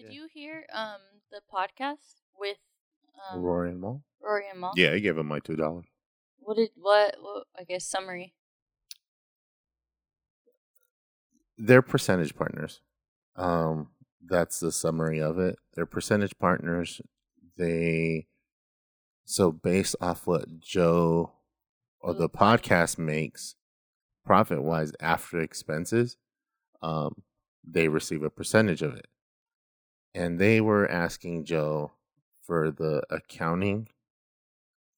Did Yeah. you hear um the podcast with um, Rory and Mal. Rory and Mal? Yeah, I gave him my two dollars. What did what, what? I guess summary. They're percentage partners. Um, that's the summary of it. They're percentage partners. They so based off what Joe or the Mhm. podcast makes profit wise after expenses, um, they receive a percentage of it. And they were asking Joe for the accounting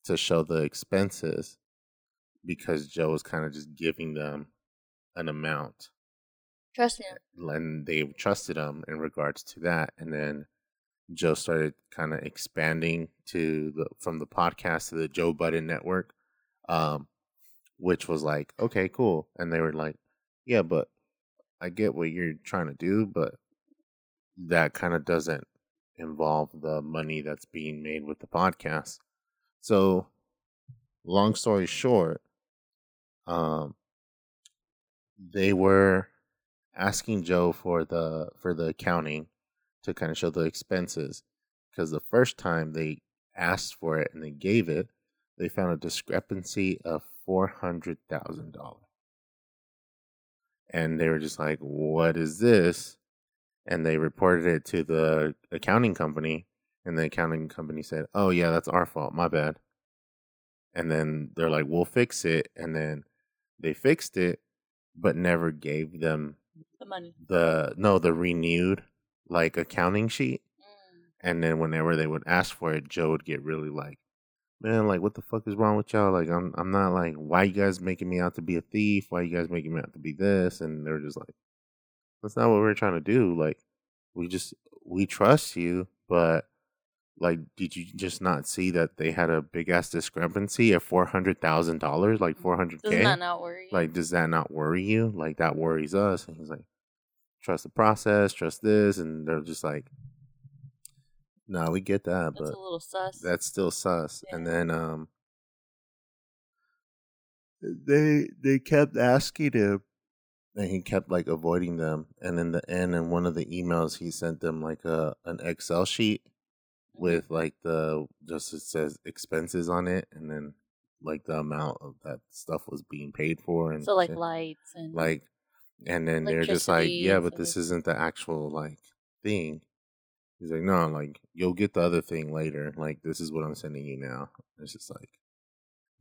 to show the expenses because Joe was kind of just giving them an amount Trust him. and they trusted him in regards to that and then joe started kind of expanding to the from the podcast to the joe budden network um which was like okay cool and they were like yeah but i get what you're trying to do but that kind of doesn't involve the money that's being made with the podcast so long story short um they were asking Joe for the for the accounting to kind of show the expenses because the first time they asked for it and they gave it, they found a discrepancy of four hundred thousand dollars, and they were just like, "What is this?" And they reported it to the accounting company, and the accounting company said, "Oh yeah, that's our fault. My bad." And then they're like, "We'll fix it," and then they fixed it, but never gave them The money. the no the renewed like accounting sheet Mm. and then whenever they would ask for it joe would get really like man like what the fuck is wrong with y'all like i'm i'm not like why you guys making me out to be a thief why you guys making me out to be this and they're just like that's not what we're trying to do like we just we trust you but like did you just not see that they had a big ass discrepancy of four hundred thousand dollars like four hundred Does k not worry. you? like does that not worry you like that worries us and he's like trust the process trust this and they're just like no we get that that's but a little sus. that's still sus and then um they they kept asking him and he kept like avoiding them and in the end in one of the emails he sent them like a an excel sheet Mm-hmm. with like the just it says expenses on it and then like the amount of that stuff was being paid for and so like shit. lights and like and then they're just like yeah but this isn't the actual like thing he's like no like you'll get the other thing later like this is what i'm sending you now it's just like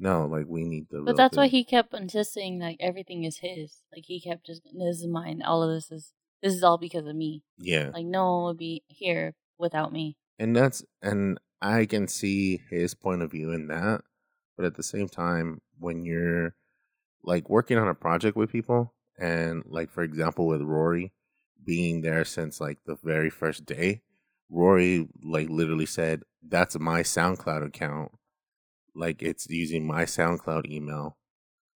no like we need the But that's why he kept insisting like everything is his. Like he kept just this is mine. All of this is this is all because of me. yeah Like no one would be here without me. and that's and i can see his point of view in that but at the same time when you're like working on a project with people and like for example with rory being there since like the very first day rory like literally said that's my soundcloud account like it's using my soundcloud email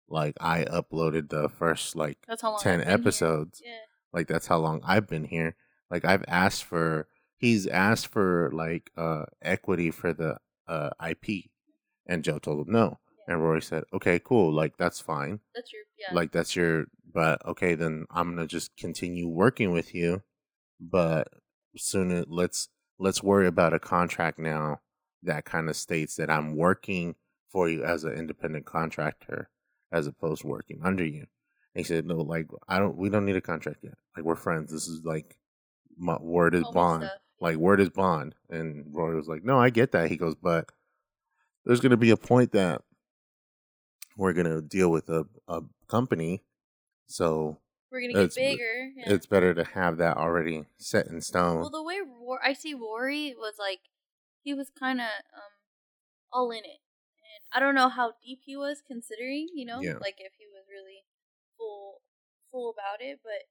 like i uploaded the first like That's how long. 10 I've been here. episodes Yeah. like that's how long I've been here. Like I've asked for he's asked for like uh equity for the uh IP and Joe told him no. And Rory said, "Okay, cool. Like that's fine. That's your yeah. Like that's your but okay, then I'm going to just continue working with you, but soon let's let's worry about a contract now that kind of states that I'm working for you as an independent contractor as opposed to working under you." And he said, "No, like I don't. We don't need a contract yet. Like we're friends. This is like my word is Homie bond. stuff. Like word is bond." And Rory was like, "No, I get that." He goes, "But there's going to be a point that we're going to deal with a a company, so We're gonna get uh, bigger. Yeah. it's better to have that already set in stone." well, the way Roar, I see Rory was like, he was kind of um all in it, and I don't know how deep he was considering. You know, Yeah. like if he was really full full about it, but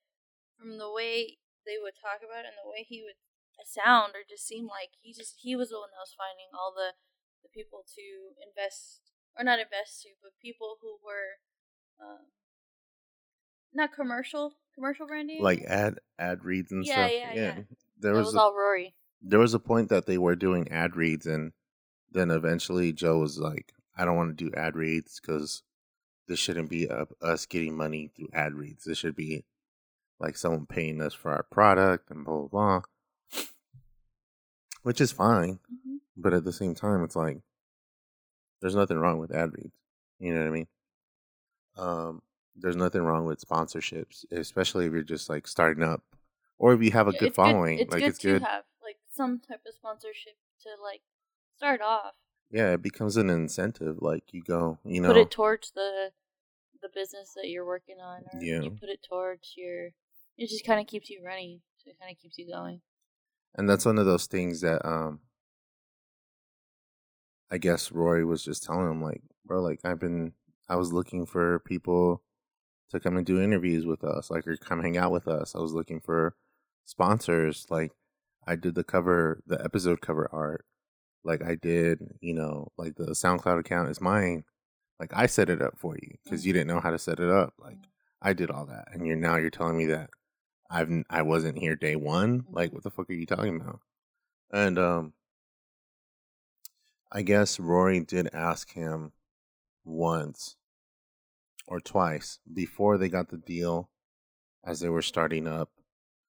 from the way they would talk about it and the way he would sound, or just seem like he just he was the one that was finding all the the people to invest or not invest to, but people who were um, not commercial commercial branding. like ad ad reads and Yeah, stuff. yeah, yeah. There that was, was all Rory. There was a point that they were doing ad reads, and then eventually Joe was like, "I don't want to do ad reads because this shouldn't be us getting money through ad reads. This should be like someone paying us for our product and blah blah blah." which is fine. Mhm. But at the same time, it's like there's nothing wrong with ad reads. You know what I mean? Um, there's nothing wrong with sponsorships, especially if you're just like starting up, or if you have a good it's following. It's like good it's good. have some type of sponsorship to like start off. Yeah, it becomes an incentive. Like you go, you know, Put it towards the the business that you're working on, or Yeah. you put it towards your. It just kind of keeps you running. So it kind of keeps you going. and that's one of those things that um, I guess Roy was just telling him, like, bro, like I've been, I was looking for people to come and do interviews with us, like, or come hang out with us. I was looking for sponsors, like, I did the cover, the episode cover art, like I did, you know, like the SoundCloud account is mine. Like I set it up for you because you didn't mm-hmm. know how to set it up. Like mm-hmm. I did all that, and you're now you're telling me that I've I wasn't here day one. Like mm-hmm. what the fuck are you talking about? And um, I guess Rory did ask him once or twice before they got the deal, as they were starting up,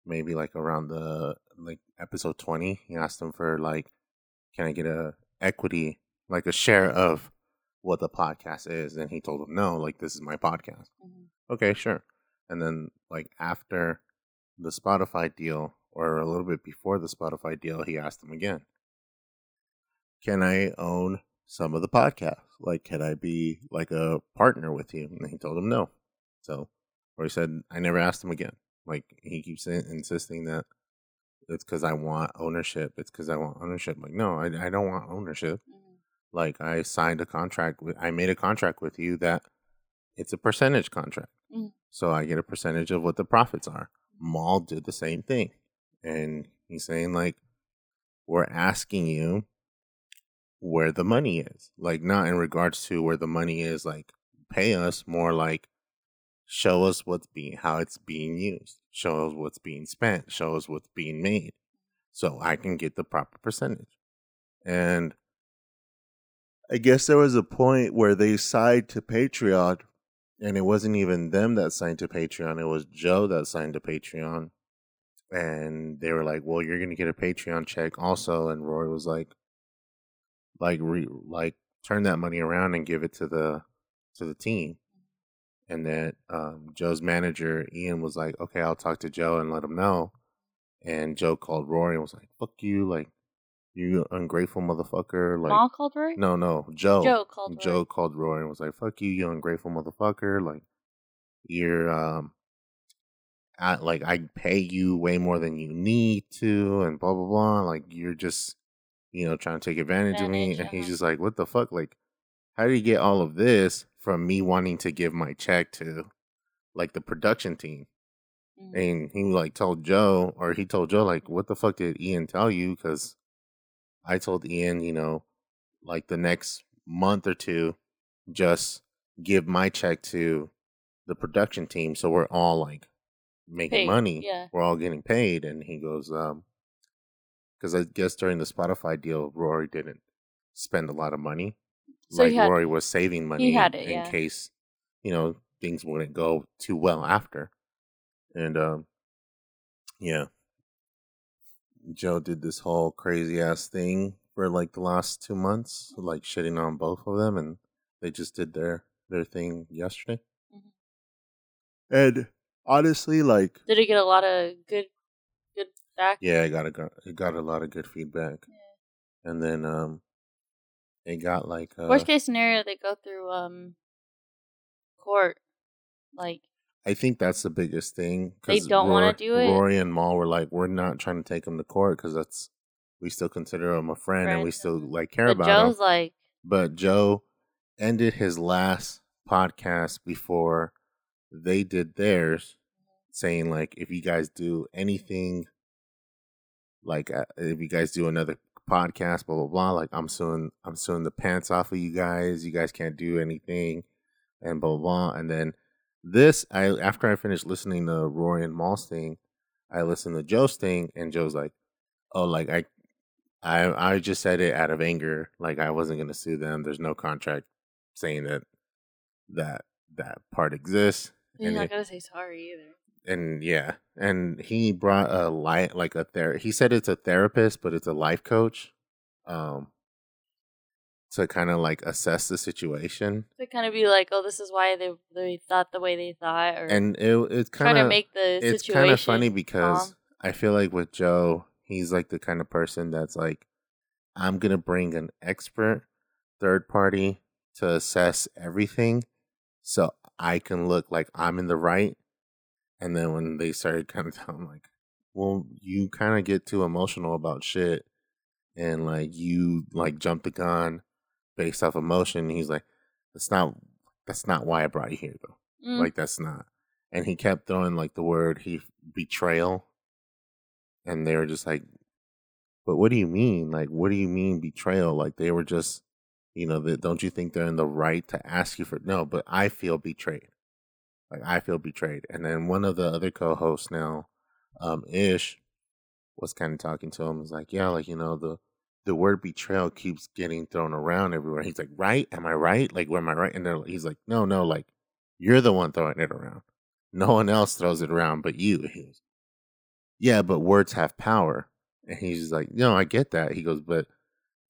maybe like around the like episode twenty. He asked him for like, can I get a equity, like a share mm-hmm. of what the podcast is? And he told him no, like this is my podcast. Mm-hmm. Okay, sure. And then like after the Spotify deal, or a little bit before the Spotify deal, he asked him again, can I own some of the podcast? Like, can I be like a partner with you? And he told him no. So, or he said, I never asked him again. Like, he keeps insisting that it's because I want ownership. It's because I want ownership. Like, no, I, I don't want ownership. Like, I signed a contract with, I made a contract with you that it's a percentage contract. Mm. So I get a percentage of what the profits are. Mal did the same thing. And he's saying, like, we're asking you where the money is. Like, not in regards to where the money is, like, pay us, more like, show us what's being, how it's being used, show us what's being spent, show us what's being made, so I can get the proper percentage. And I guess there was a point where they signed to Patreon, and it wasn't even them that signed to Patreon, it was Joe that signed to Patreon. And they were like, "Well, you're gonna get a Patreon check also." And Roy was like, "Like, re- like, turn that money around and give it to the to the team." And then um, Joe's manager Ian was like, "Okay, I'll talk to Joe and let him know." And Joe called Rory and was like, "Fuck you, like, you ungrateful motherfucker!" Like, Mal called Rory. no, no, Joe. Joe called Rory. Joe called Roy and was like, "Fuck you, you ungrateful motherfucker! Like, you're um, at like I pay you way more than you need to, and blah blah blah. Like, you're just, you know, trying to take advantage, of me." And he's uh-huh. just like, "What the fuck? Like, how do you get all of this from me wanting to give my check to, like, the production team?" Mhm. And he like told Joe, or he told Joe, like, what the fuck did Ian tell you? Because I told Ian, you know, like the next month or two, just give my check to the production team, so we're all like making Paid, money. yeah. we're all getting paid. And he goes, um, because I guess during the Spotify deal, Rory didn't spend a lot of money. So like he had- Rory was saving money had it, in yeah. case, you know, things wouldn't go too well after. And um yeah. Joe did this whole crazy ass thing for like the last two months, like shitting on both of them and they just did their their thing yesterday. Mhm. And honestly, like Did it get a lot of good, good back? yeah, it got a got it got a lot of good feedback. Yeah. And then um it got like uh, Worst case scenario, they go through um court. Like I think that's the biggest thing. They don't wanna do it? Rory and Mal were like, we're not trying to take him to court because that's we still consider him a friend, and we still like care but about Joe's him. like, But Joe ended his last podcast before they did theirs, saying like, if you guys do anything, like uh, if you guys do another podcast, blah blah blah, like I'm suing, I'm suing the pants off of you guys. You guys can't do anything, and blah blah. blah. And then this, I after I finished listening to Roy and Mal's thing, I listened to Joe's thing, and Joe's like, oh, like I. I I just said it out of anger, like I wasn't gonna sue them. There's no contract saying that that that part exists. he's And not it- gonna say sorry either. And yeah, and he brought a light like a ther. He said it's a therapist, but it's a life coach, um, to kind of like assess the situation. To kind of be like, oh, this is why they they thought the way they thought, or And it it's kind of make the it's situation kind of funny because. I feel like with Joe, he's like the kind of person that's like, I'm gonna bring an expert third party to assess everything, so I can look like I'm in the right. And then when they started kind of telling like, well, you kind of get too emotional about shit, and like you like jump the gun based off emotion. He's like, that's not that's not why I brought you here though. Mm. Like that's not. And he kept throwing like the word he betrayal, and they were just like, "But what do you mean? Like, what do you mean betrayal? Like they were just, you know, that don't you think they're in the right to ask you for no? But I feel betrayed. Like I feel betrayed." And then one of the other co-hosts now, um, Ish, was kind of talking to him. Was like, "Yeah, like you know the." The word betrayal keeps getting thrown around everywhere. He's like, "Right? Am I right? Like, where am I right?" And he's like, "No, no, like you're the one throwing it around. No one else throws it around but you. He goes, Yeah, but words have power. And he's like, No, I get that. He goes, But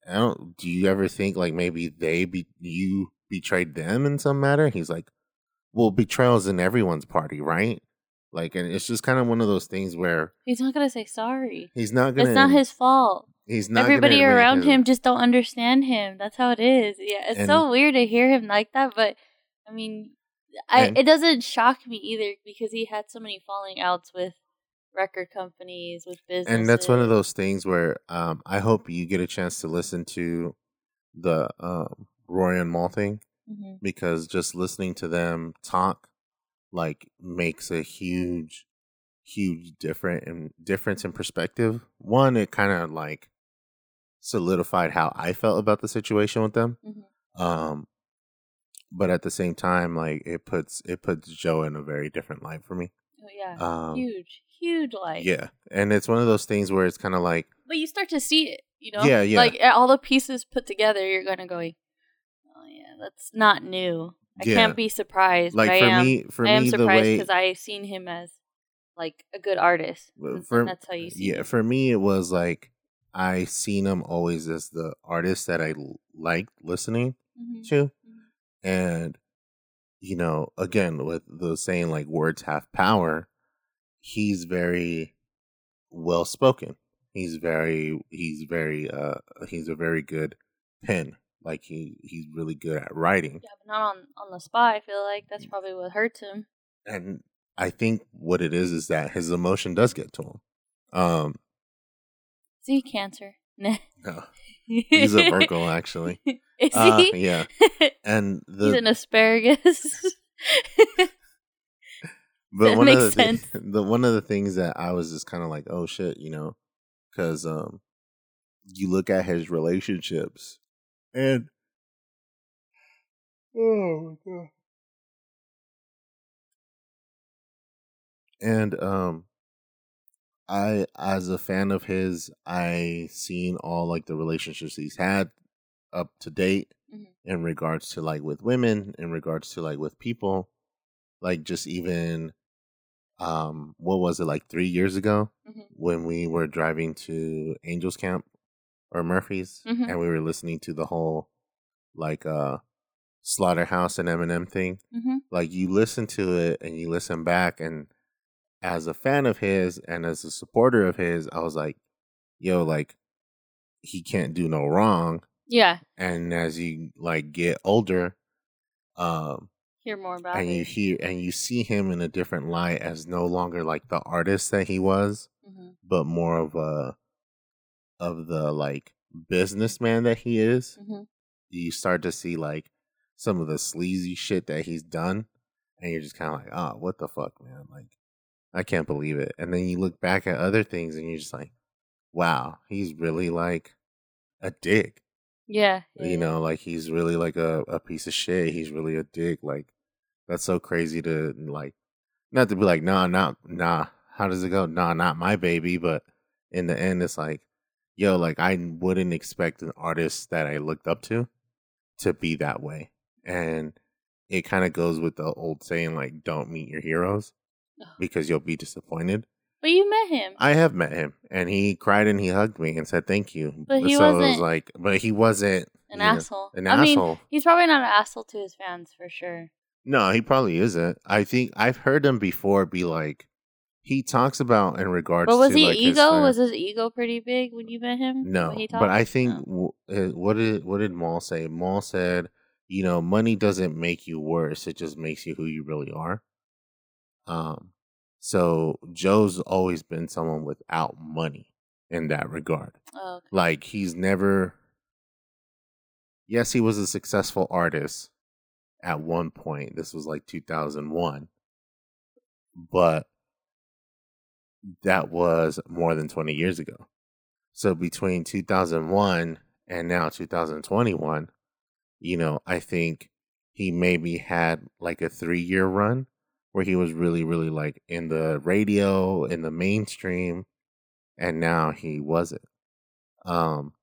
I don't do you ever think like maybe they be you betrayed them in some matter? He's like, Well, betrayal's in everyone's party, right? Like and it's just kind of one of those things where He's not gonna say sorry. he's not gonna It's not his fault. he's not gonna Everybody around him just don't understand him. That's how it is. Yeah, it's so weird to hear him like that, but I mean, I And- it doesn't shock me either because he had so many falling outs with record companies, with business. and that's one of those things where um, I hope you get a chance to listen to the um, Roy and Mal thing hmm because just listening to them talk like makes a huge, huge different and difference in perspective. One, it kind of like solidified how I felt about the situation with them. hmm Um, but at the same time, like it puts it puts Joe in a very different light for me. Oh yeah, Um, huge, huge light. yeah, and it's one of those things where it's kind of like but you start to see it. You know, Yeah, yeah. Like all the pieces put together, you're gonna go, that's not new. I Yeah. can't be surprised. like but I for am, me for I am me surprised way because I've seen him as like a good artist. For- that's how you see yeah him. for me it was like I seen him always as the artist that I liked listening Mhm. to, Mhm. and you know again with the saying like words have power, he's very well spoken. He's very he's very uh he's a very good pen. Like he he's really good at writing. Yeah, but not on on the spot. I feel like Mm. that's probably what hurts him. and I think what it is is that his emotion does get to him. Um, See, cancer. No, he's a Virgo actually. Is Uh, he? yeah, and He's an asparagus. but that one of makes the, the one of the things that I was just kind of like, oh shit, you know, because um, you look at his relationships and oh my god, and um, I as a fan of his, I seen all like the relationships he's had up to date Mhm. in regards to like with women, in regards to like with people, like just even um what was it like three years ago Mhm. when we were driving to Angels Camp or Murphy's Mhm. and we were listening to the whole like uh slaughterhouse and Eminem thing. Mhm. like you listen to it and you listen back and as a fan of his and as a supporter of his i was like yo like he can't do no wrong. Yeah, and as you like get older um hear more about and you hear and you see him in a different light as no longer like the artist that he was hmm but more of a of the like businessman that he is hmm you start to see like some of the sleazy shit that he's done, and you're just kind of like, oh, what the fuck, man? Like, I can't believe it. And then you look back at other things, and you're just like, wow, he's really like a dick. Yeah, You yeah. know, like he's really like a, a piece of shit. He's really a dick. Like, that's so crazy to like, not to be like, nah, not nah. How does it go? Nah, not my baby. But in the end, it's like, yo, like I wouldn't expect an artist that I looked up to to be that way. And it kind of goes with the old saying, like, don't meet your heroes. because you'll be disappointed. But you met him. I have met him, and he cried and he hugged me and said thank you. But he so it was wasn't like, but he wasn't an you know, asshole. An I mean, asshole. he's probably not an asshole to his fans for sure. No, he probably isn't. I think I've heard him before be like, he talks about in regards. But was to, he like, his ego? fan- Was his ego pretty big when you met him? No, but? I think No. w- uh, what did what did Mal say? Mal said, you know, money doesn't make you worse; it just makes you who you really are. Um, so Joe's always been someone without money in that regard. Oh, okay. Like he's never. Yes, he was a successful artist at one point. This was like 2001, but that was more than 20 years ago. So between 2001 and now 2021, you know, I think he maybe had like a three year run where he was really, really like in the radio, in the mainstream, and now he wasn't. Um,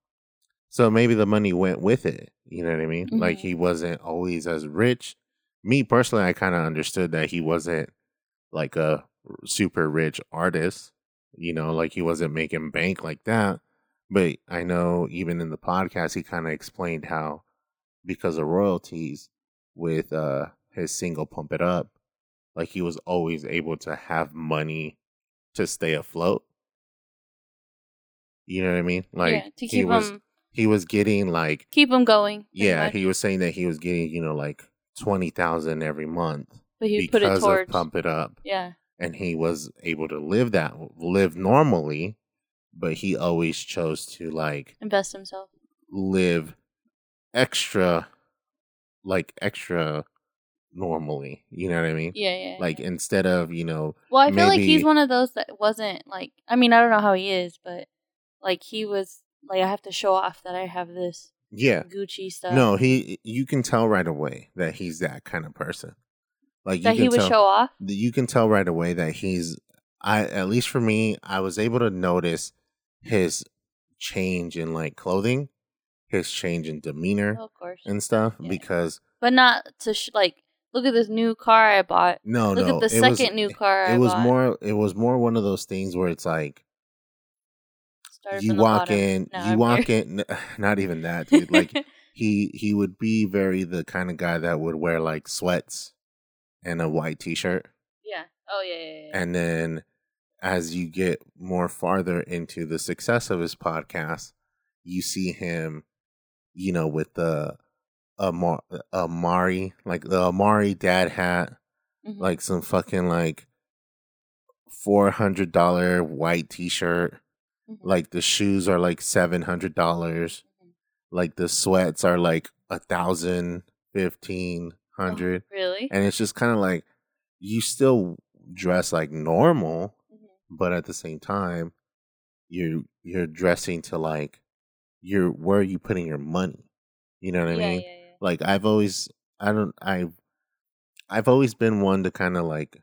so maybe the money went with it. You know what I mean? Like Mhm. he wasn't always as rich. Me personally, I kind of understood that he wasn't like a super rich artist. You know, like he wasn't making bank like that. But I know even in the podcast, he kind of explained how because of royalties with uh his single "Pump It Up," like he was always able to have money to stay afloat. You know what I mean? Like yeah, to he keep was him he was getting like keep him going. yeah, much. he was saying that he was getting you know like twenty thousand every month but he would put it towards Pump It Up, yeah. And he was able to live that live normally, but he always chose to like Invest himself. live extra, like extra normally. You know what I mean? Yeah, yeah. Like yeah. instead of you know well, I feel like he's one of those that wasn't like. I mean, I don't know how he is, but like he was like, I have to show off that I have this yeah Gucci stuff. no he you can tell right away that he's that kind of person. Like that you he would tell, show off. you can tell right away that he's I at least for me, I was able to notice his change in like clothing, his change in demeanor of course, and stuff Yeah. because but not to sh- like. Look at this new car I bought. no Look no at the it was- second new car I it was bought. more it was more one of those things where it's like Started you walk in Now you I'm walk here. in not even that dude like he he would be very the kind of guy that would wear like sweats and a white t-shirt yeah. Oh yeah, yeah, yeah. And then as you get more farther into the success of his podcast, you see him, you know, with the Amar- Amiri, like the Amiri dad hat, Mhm. like some fucking like four hundred dollar white t shirt. Mhm. Like the shoes are like seven hundred dollars. Mhm. Like the sweats are like a thousand, fifteen hundred. really. And it's just kind of like you still dress like normal, Mhm. but at the same time, you you're dressing to like you're where are you putting your money? You know what I mean? yeah, yeah. Like I've always I don't I I've always been one to kind of like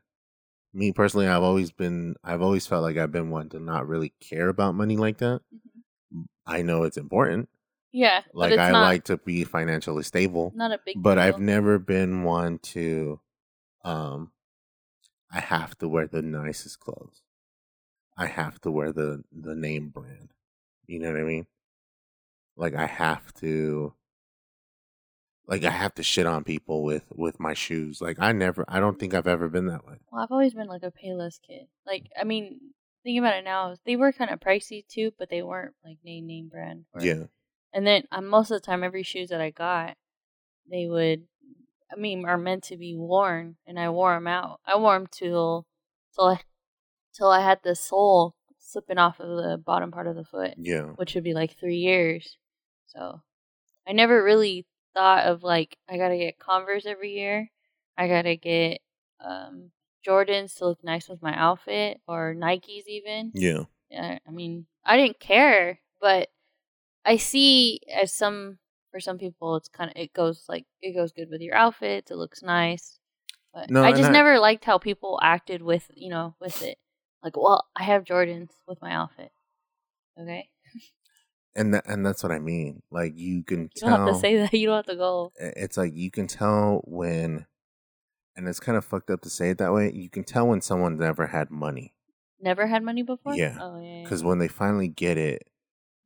me personally, I've always been I've always felt like I've been one to not really care about money like that. Mhm. I know it's important. Yeah, but Like it's I not, like to be financially stable not a big. but deal. I've never been one to um I have to wear the nicest clothes. I have to wear the the name brand. You know what I mean? Like I have to like I have to shit on people with with my shoes. Like I never I don't think I've ever been that way. Well, I've always been like a Payless kid. Like, I mean, thinking about it now, they were kind of pricey too, but they weren't like name name brand. or- Yeah. And then um, most of the time, every shoes that I got, they would, I mean, are meant to be worn, and I wore them out. I wore them till, till I, till I had the sole slipping off of the bottom part of the foot, Yeah. which would be like three years. So, I never really thought of like I gotta get Converse every year. I gotta get um Jordans to look nice with my outfit, or Nikes even. Yeah. Yeah, I mean, I didn't care, but I see as some for some people, it's kind of it goes like it goes good with your outfits. It looks nice, but No, I just I- never liked how people acted with you know with it. Like, well, I have Jordans with my outfit. Okay, And that and that's what I mean. Like you can you tell don't have to say that. You don't have to go. it's like you can tell when and it's kind of fucked up to say it that way. You can tell when someone never had money. Never had money before. Yeah. Oh yeah. yeah. Because when they finally get it,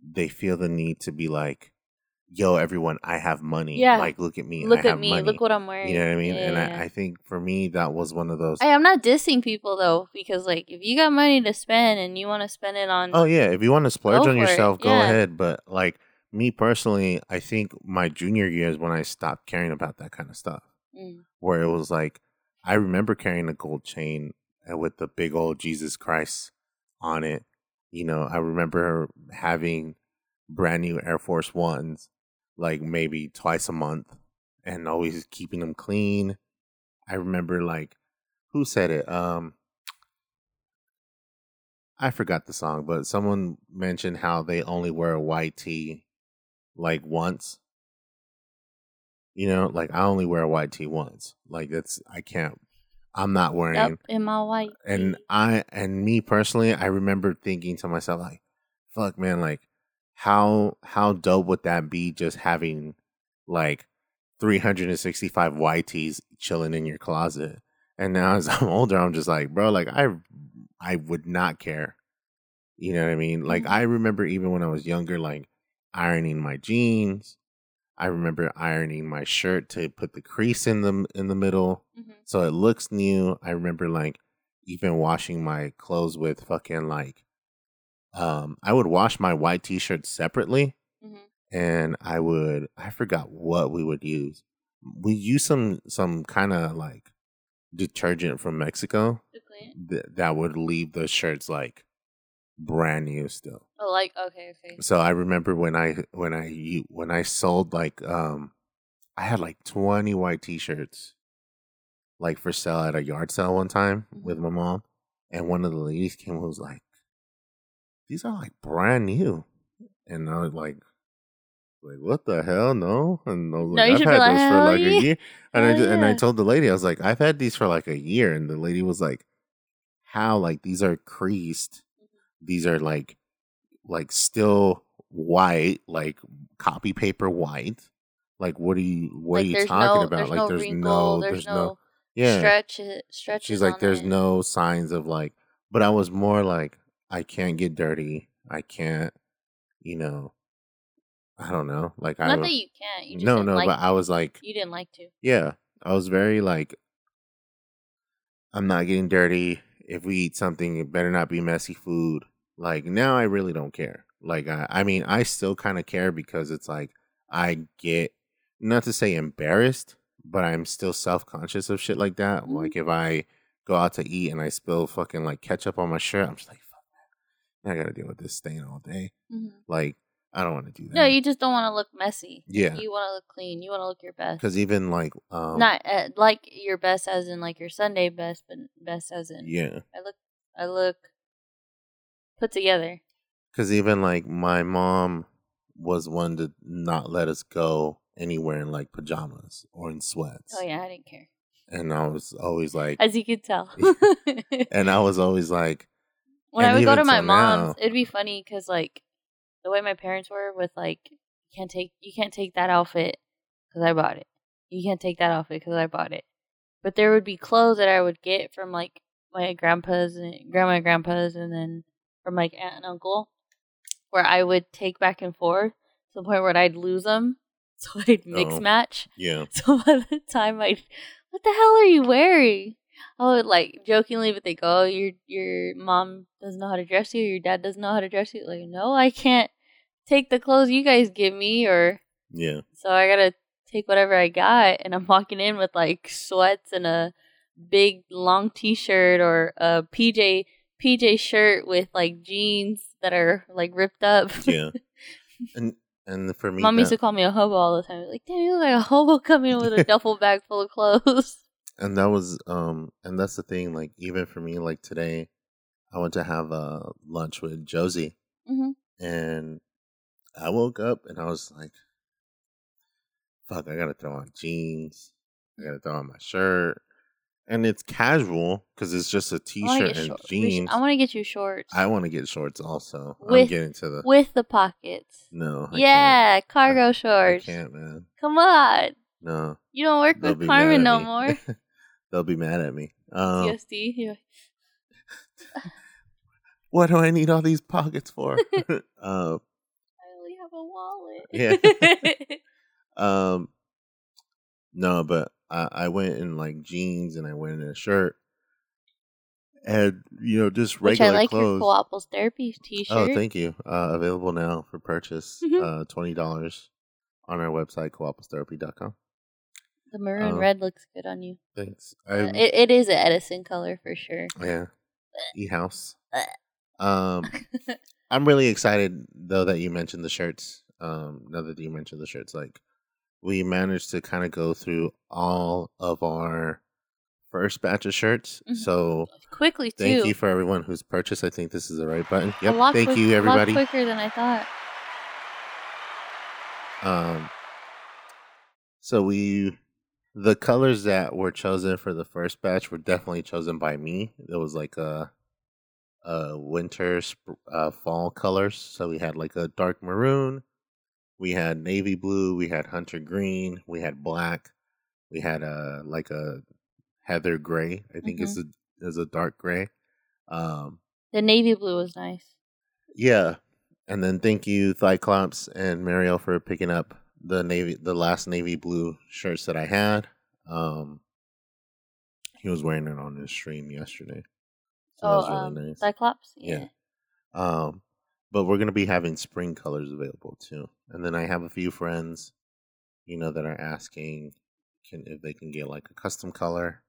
they feel the need to be like, "Yo, everyone, I have money. Yeah. Like, look at me. Look I have at me. Money. Look what I'm wearing. you know what I mean." Yeah, and yeah. I, I think for me, that was one of those. I, am not dissing people though, because like if you got money to spend and you want to spend it on, oh yeah, if you want to splurge on for it, yourself, go yeah. ahead. But like me personally, I think my junior year is when I stopped caring about that kind of stuff. Mm. Where it was like, I remember carrying a gold chain uh, with the big old Jesus Christ on it. You know, I remember having brand new Air Force Ones, like maybe twice a month, and always keeping them clean. I remember like, who said it? Um, I forgot the song, but someone mentioned how they only wear a white tee like once. You know, like I only wear a white tee once. Like that's I can't. I'm not wearing Yep, in my white. and. I and me personally, I remember thinking to myself like, "Fuck, man! Like, how how dope would that be? Just having like 365 YTs chilling in your closet." And now as I'm older, I'm just like, bro, like I I would not care. You know what I mean? Like Mhm. I remember even when I was younger, like ironing my jeans. I remember ironing my shirt to put the crease in the in the middle Mhm. so it looks new. I remember like even washing my clothes with fucking like um I would wash my white t-shirt separately Mhm. and I would I forgot what we would use. We use some some kind of like detergent from Mexico th- that would leave the shirts like brand new still. Oh, like okay, okay. So I remember when I when I when I sold like um I had like 20 white t-shirts like for sale at a yard sale one time with Mhm. my mom and one of the ladies came and was like these are like brand new and I was like like what the hell no and I was No, like you I've had like, those for like yeah. a year and I just, and I told the lady I was like I've had these for like a year and the lady was like how like these are creased these are like like still white like copy paper white like what are you what like are you talking no, about there's like no there's wrinkle, no there's, there's no, no yeah stretch eh, stretch. she's like there's it. no signs of like but i was more like i can't get dirty i can't you know i don't know like i Not that you can't. You just no no like, but i was like you didn't like to. yeah i was very like i'm not getting dirty if we eat something it better not be messy food like now i really don't care like i, I mean i still kind of care because it's like i get not to say embarrassed but i'm still self-conscious of shit like that Mhm. like if i go out to eat and i spill fucking like ketchup on my shirt i'm just like fuck man i gotta deal with this stain all day Mhm. like i don't want to do that No, you just don't want to look messy. yeah You want to look clean. You want to look your best. because even like um Not uh, like your best as in like your Sunday best, but best as in yeah I look I look put together. Because even like my mom was one to not let us go anywhere in like pajamas or in sweats. Oh yeah, I didn't care. And I was always like, As you could tell. and I was always like, when I would go to my mom's, now- it'd be funny because like the way my parents were with like you can't take you can't take that outfit because I bought it. You can't take that outfit because I bought it. But there would be clothes that I would get from like my grandpa's and grandma and grandpa's, and then from like aunt and uncle, where I would take back and forth to the point where I'd lose them, so I'd mix Oh. match. yeah, So by the time I, what the hell are you wearing? I would like jokingly, but they go, oh, your your mom doesn't know how to dress you, your dad doesn't know how to dress you. Like, no, I can't take the clothes you guys give me, or yeah, so I gotta take whatever I got. And I'm walking in with like sweats and a big long T-shirt or a PJ PJ shirt with like jeans that are like ripped up. yeah. and and for me, Mom used to call me a hobo all the time. Like, damn, you look like a hobo coming in with a duffel bag full of clothes. and that was um, and that's the thing. Like even for me, like today, I went to have uh lunch with Josie, hmm and I woke up and I was like, "Fuck, I gotta throw on jeans. I gotta throw on my shirt." And it's casual because it's just a t-shirt and short- we should- jeans. I want to get you shorts I want to get shorts also. I'm With- getting to the with the pockets. no. I yeah, cargo can't. I shorts. can't, man. Come on, No, you don't work they'll with be mad Carmen at no me. more. they'll be mad at me. Um, CSD. What do I need all these pockets for? uh, I only have a wallet. Yeah. um, no, but I, I went in like jeans and I went in a shirt, and you know just regular Which I like your clothes. co-apples therapy T-shirt. Oh, thank you. Uh, available now for purchase. Mhm. Uh, twenty dollars on our website, coapostherapy.com. The maroon Um, red looks good on you. Thanks. Uh, it, it is an Edison color for sure. yeah. E house. Um, I'm really excited though that you mentioned the shirts. Um, now that you mentioned the shirts, like we managed to kind of go through all of our first batch of shirts. Mhm. So Quickly too. thank you for everyone who's purchased. I think this is the right button. Yep. Thank quick- you, a lot everybody. quicker than I thought. Um, so we, the colors that were chosen for the first batch were definitely chosen by me. It was like a, a winter, sp- uh, fall colors. So we had like a dark maroon, we had navy blue, we had hunter green, we had black, we had a like a heather gray. I think it's a is a dark gray. Um, The navy blue was nice. yeah, and then thank you Cyclops and Mariel for picking up the navy, the last navy blue shirts that I had. Um, he was wearing it on his stream yesterday, so oh, really um, nice. Cyclops. Yeah. Um, but we're gonna be having spring colors available too, and then I have a few friends, you know, that are asking can if they can get like a custom color.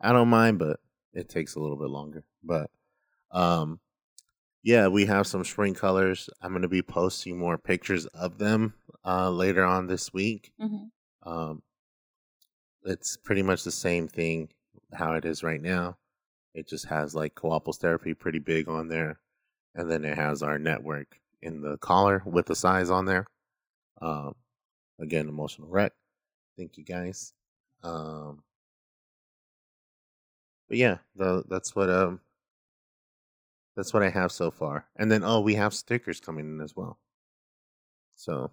I don't mind, but it takes a little bit longer. But um, yeah, we have some spring colors. I'm gonna be posting more pictures of them uh later on this week. hmm Um, it's pretty much the same thing how it is right now. It just has like Coaples Therapy pretty big on there, and then it has our network in the collar with the size on there. Um, again, emotional wreck. Thank you guys. Um, but yeah, the, that's what um, that's what I have so far. And then oh, we have stickers coming in as well. So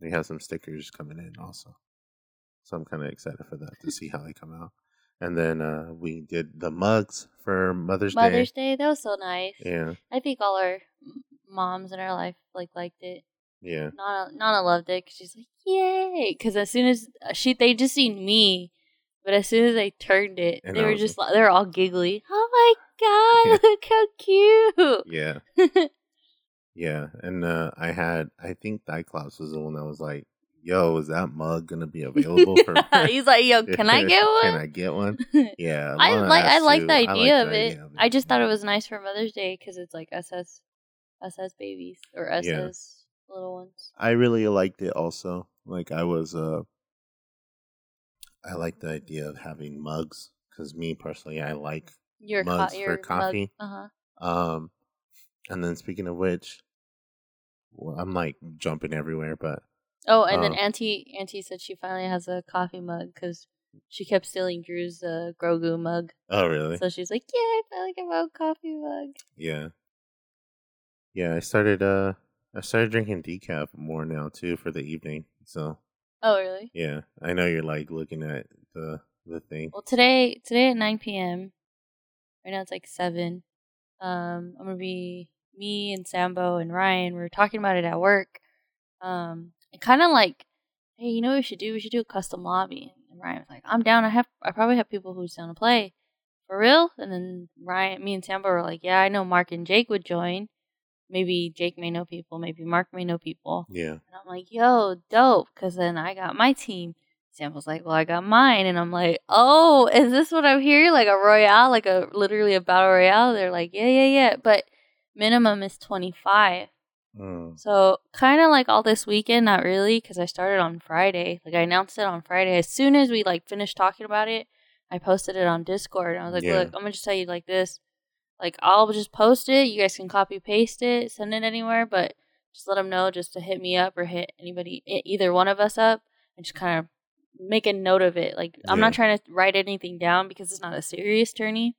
we have some stickers coming in also. So I'm kind of excited for that to see how they come out. And then uh, we did the mugs for Mother's, Mother's Day. Mother's Day. That was so nice. Yeah, I think all our moms in our life like liked it. yeah, Nana, Nana loved it because she's like, "Yay!" Because as soon as uh, she, they just seen me, but as soon as they turned it, And they I were just like, they were all giggly. Oh my god! Look how cute. yeah, yeah. And uh, I had, I think Cyclops was the one that was like, "Yo, is that mug gonna be available for?" He's like, "Yo, can I get one?" Can I get one? Yeah, I like I like the I idea like of the it. idea of I just thought it was nice for Mother's Day because it's like SS as babies or us Yeah. little ones. I really liked it also. Like I was uh I like the idea of having mugs cuz me personally I like Your Mugs co- for coffee. Uh huh. um and then speaking of which well, I'm like jumping everywhere but Oh, and then Um, Auntie Auntie said she finally has a coffee mug because she kept stealing Drew's uh, Grogu mug. oh really? So she's like, "Yeah, I finally got my own coffee mug." yeah. Yeah, I started uh I started drinking decaf more now too for the evening. So, Oh, really? yeah. I know you're like looking at the the thing. Well, today today at nine p.m. Right now it's like seven. Um, I'm gonna be me and Sambo and Ryan. We were talking about it at work. Um, and kind of like, hey, you know what we should do? We should do a custom lobby. And Ryan was like, I'm down. I have I probably have people who's down to play. For real? And then Ryan, me and Sambo were like, yeah, I know Mark and Jake would join. Maybe Jake may know people. Maybe Mark may know people. Yeah. And I'm like, yo, dope. Because then I got my team. Sam was like, well, I got mine. And I'm like, oh, is this what I'm hearing? Like a royale, like a literally a battle royale? They're like, yeah, yeah, yeah. But minimum is 25. Mm. So kind of like all this weekend, not really, because I started on Friday. Like I announced it on Friday. As soon as we like finished talking about it, I posted it on Discord. And I was like, Yeah. look, I'm going to just tell you like this. Like I'll just post it. You guys can copy paste it, send it anywhere, but just let them know just to hit me up or hit anybody, either one of us up, and just kind of make a note of it. Like I'm not trying to write anything down because it's not a serious tourney.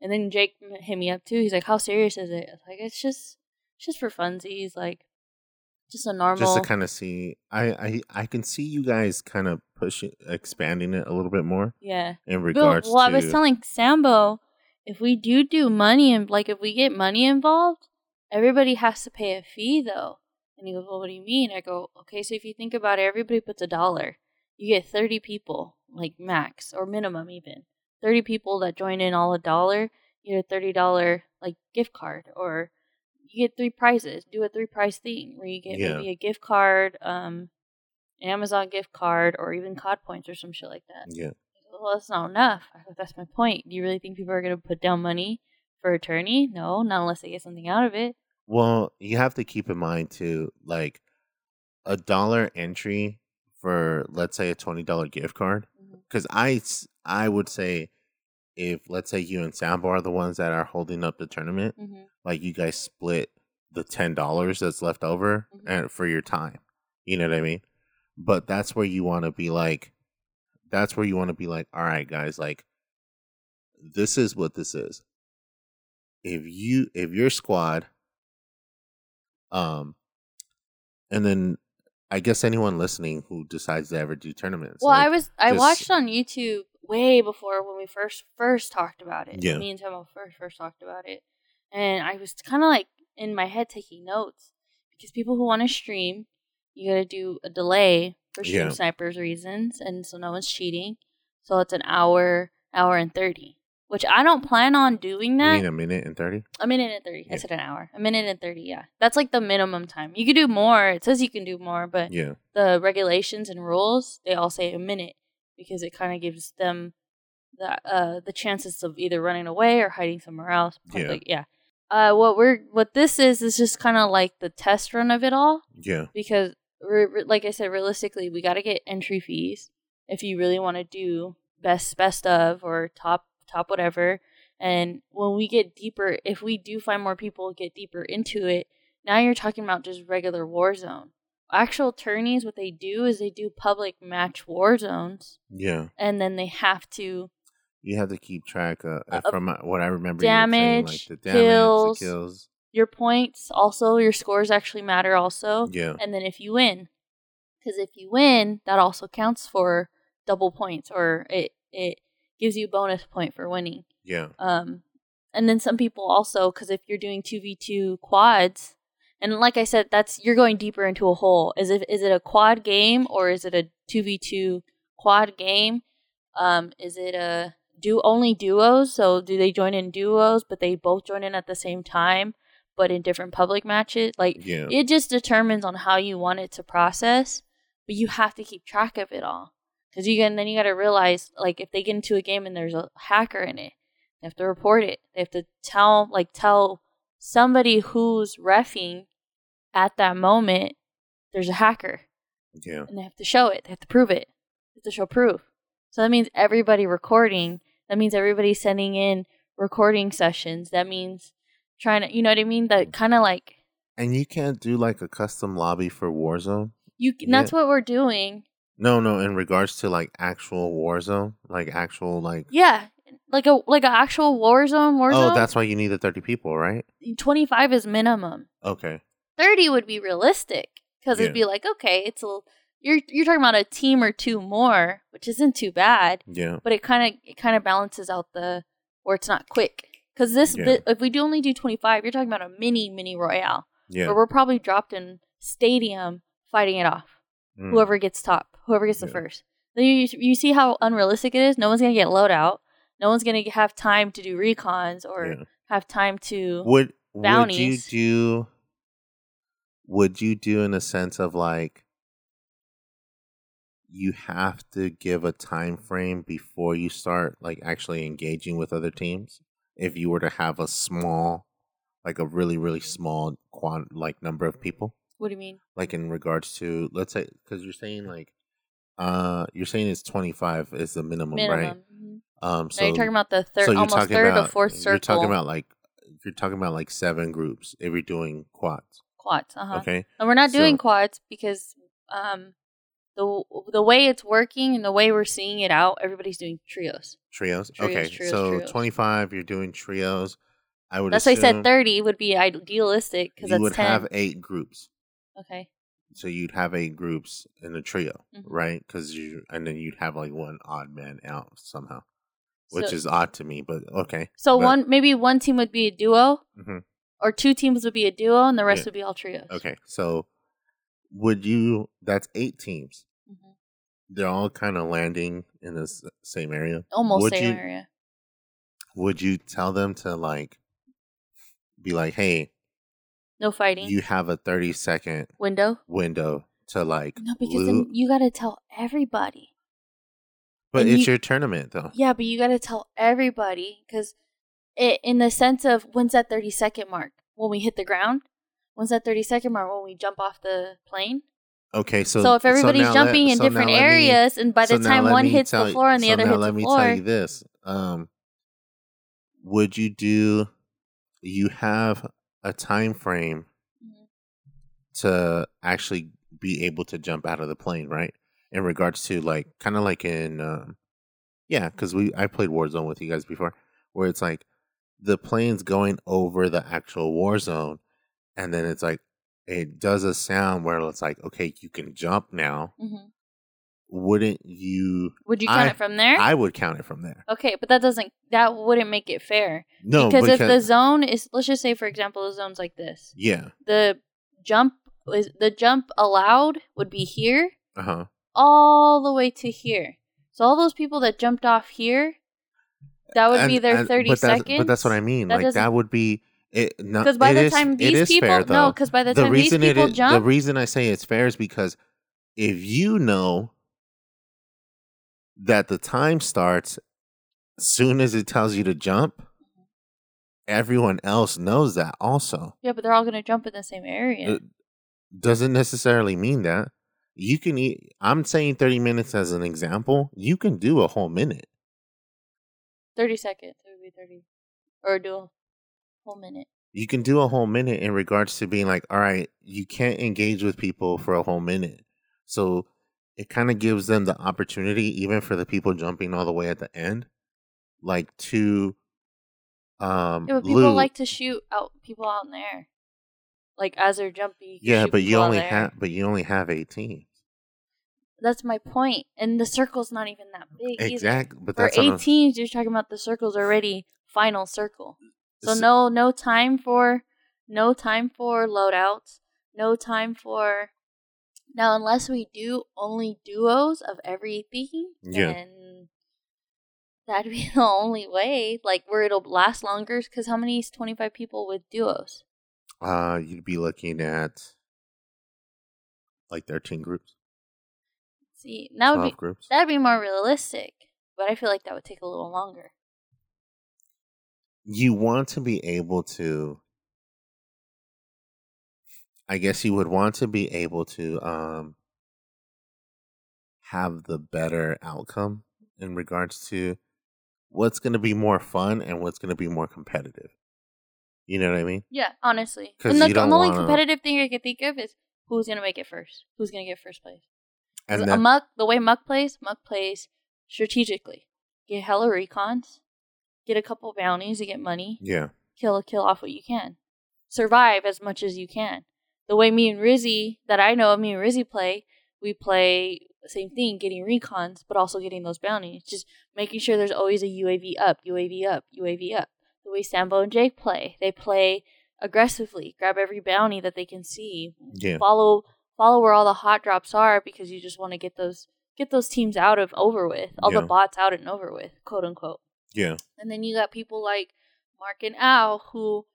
And then Jake hit me up too. He's like, "How serious is it?" Like, "It's just, it's just for funsies." Like, just a normal. just to kind of see. I I I can see you guys kind of pushing, expanding it a little bit more yeah. in regards well, I was telling Sambo, if we do do money and like if we get money involved, everybody has to pay a fee though. And he goes, "Well, what do you mean?" I go, "Okay, so if you think about it, everybody puts a dollar. You get thirty people, like max or minimum even. Thirty people that join in all a dollar. You get a thirty dollar like gift card, or you get three prizes. Do a three prize thing where you get Yeah. maybe a gift card, um, an Amazon gift card, or even COD points or some shit like that." yeah, well, that's not enough. I go, that's my point. Do you really think people are going to put down money for attorney? No, not unless they get something out of it. well, you have to keep in mind too, like a dollar entry for let's say a twenty dollar gift card. Because I, I would say if let's say you and Sambo are the ones that are holding up the tournament, Mm-hmm. like you guys split the ten dollars that's left over Mhm. and for your time. You know what I mean? But that's where you want to be like that's where you want to be like, all right, guys, like this is what this is. If you if your squad um and then I guess anyone listening who decides to ever do tournaments. Well, like, I was I just- watched on YouTube way before when we first first talked about it. Yeah. Me and Tomo first first talked about it, and I was kind of like in my head taking notes because people who want to stream, you got to do a delay for Yeah. snipers reasons, and so no one's cheating. So it's an hour, hour and thirty, which I don't plan on doing you that. mean a minute and thirty? A minute and 30. I said an hour. A minute and 30, yeah. That's like the minimum time. You could do more. It says you can do more, but Yeah. the regulations and rules, they all say a minute because it kind of gives them the uh the chances of either running away or hiding somewhere else. Yeah. Like, yeah. Uh what we're what this is is just kind of like the test run of it all Yeah. because re- re- like I said realistically, we got to get entry fees if you really want to do best best of or top top whatever. And when we get deeper, if we do find more people get deeper into it, now you're talking about just regular war zone. Actual tourneys, what they do is they do public match war zones, Yeah. and then they have to You have to keep track of, uh, Uh, from uh, what I remember. you were saying, damage, like the damage, kills. the kills. Your points. Also, your scores actually matter. Also, Yeah. and then if you win because if you win that also counts for double points or it it gives you a bonus point for winning Yeah. um and then some people also because if you're doing 2v2 quads and like i said that's you're going deeper into a hole is it is it a quad game or is it a 2v2 quad game um is it a do only duos so do they join in duos but they both join in at the same time but in different public matches like Yeah. it just determines on how you want it to process, but you have to keep track of it all. Because you can then you got to realize like if they get into a game and there's a hacker in it, they have to report it. They have to tell like tell somebody who's refing at that moment there's a hacker, Yeah. and they have to show it. They have to prove it. They have to show proof. So that means everybody recording. That means everybody sending in recording sessions. That means trying to you know what I mean. That kind of like And you can't do like a custom lobby for Warzone. You Yeah. that's what we're doing. No, no. In regards to like actual Warzone, like actual like. Yeah, like a like an actual Warzone oh, Warzone. War Oh, that's why you need the thirty people, right? twenty five is minimum. Okay. Thirty would be realistic because Yeah. it'd be like okay, it's a you're you're talking about a team or two more, which isn't too bad, Yeah. but it kind of it kind of balances out the or it's not quick. Because this, Yeah. thi- if we do only do twenty five, you're talking about a mini mini royale, Yeah. where we're probably dropped in stadium fighting it off. Mm. whoever gets top, whoever gets the first. Then you you see how unrealistic it is. No one's gonna get loadout. No one's gonna have time to do recons or Yeah. have time to. Would would you do? Would you do in a sense of like? You have to give a time frame before you start like actually engaging with other teams. If you were to have a small, like a really really small quant like number of people, What do you mean? like in regards to let's say because you're saying like, uh, you're saying it's twenty five is the minimum, right? Minimum. Mhm. Um, now so you're talking about the third, so almost third about or fourth circle. you're talking about like you're talking about like seven groups if you're doing quads. quads. Uh huh. Okay. And we're not doing So- quads because um, the the way it's working and the way we're seeing it out, everybody's doing trios. Trios. Trios, okay. trios, so trios. 25 you're doing trios. I would That's why I said thirty would be idealistic because you that's would ten. have eight groups. okay. so you'd have eight groups in a trio, Mhm. right? Because you and then you'd have like one odd man out somehow, which So- is odd to me, but okay. So But- one maybe one team would be a duo, Mhm. or two teams would be a duo, and the rest Yeah. would be all trios. Okay, so would you? That's eight teams. Mhm. They're all kind of landing in the same area. Almost Would same you- area. Would you tell them to like be like, hey, No fighting you have a thirty second window. window to like No, because then you got to tell everybody. but and it's you- your tournament though. Yeah, but you got to tell everybody because it in the sense of when's that thirty second mark when we hit the ground. When's that thirty second mark when we jump off the plane? Okay, so So, if everybody's let- jumping in so different let me- areas, and by the now time one hits the you- floor and the so other hits let the me floor, tell you this. Um, would you do? You have a time frame Mhm. to actually be able to jump out of the plane, right? In regards to like, kind of like in, um, yeah, because we I played Warzone with you guys before, where it's like the plane's going over the actual war zone, and then it's like it does a sound where it's like, okay, you can jump now. Mhm. Wouldn't you? would you count I- it from there? I would count it from there. okay, but that doesn't that wouldn't make it fair No, because if the zone is let's just say for example the zone's like this, yeah, the jump is the jump allowed would be here uh huh. all the way to here. So all those people that jumped off here, that would be their thirty but that's, seconds. But that's what I mean. That like that would be it. No, Because by the is- time these people, fair, no, because by the the time these people is, the reason I say it's fair is because if you know that the time starts as soon as it tells you to jump, everyone else knows that also. yeah, but they're all gonna jump in the same area. It doesn't necessarily mean that. You can eat. I'm saying 30 minutes as an example. You can do a whole minute. Thirty seconds, it would be thirty, or do whole minute. You can do a whole minute in regards to being like, all right, you can't engage with people for a whole minute. So it kind of gives them the opportunity, even for the people jumping all the way at the end, like to um Yeah, but people loot. like to shoot out people out in there, like as they're jumping. Yeah, but you only have but you only have 18. That's my point, and the circle's not even that big. either. Exactly, but For that's what I'm- eight teams, you're talking about the circle's already final circle. So no, no time for, no time for loadouts. No time for. Now, unless we do only duos of everything, Yeah. then that'd be the only way. Like where it'll last longer. Because how many is twenty five people with duos? uh you'd be looking at like 13 groups, See, that would be groups. that'd be more realistic. But I feel like that would take a little longer. You want to be able to i guess you would want to be able to um have the better outcome in regards to what's going to be more fun and what's going to be more competitive you know what i mean Yeah, honestly. And the, the only wanna- competitive thing I can think of is who's gonna make it first. Who's gonna get first place. and a that, muck, the way Muck plays, Muck plays strategically. Get hella recons, get a couple bounties to get money, yeah kill kill off what you can, survive as much as you can. The way me and Rizzy, that I know of me and Rizzy play, we play the same thing, getting recons, but also getting those bounties. Just making sure there's always a UAV up, UAV up, UAV up. The way Sambo and Jake play, they play aggressively, grab every bounty that they can see, yeah follow follow where all the hot drops are because you just want to get those get those teams out of over with, all Yeah. the bots out and over with, quote unquote. Yeah And then you got people like Mark and Al who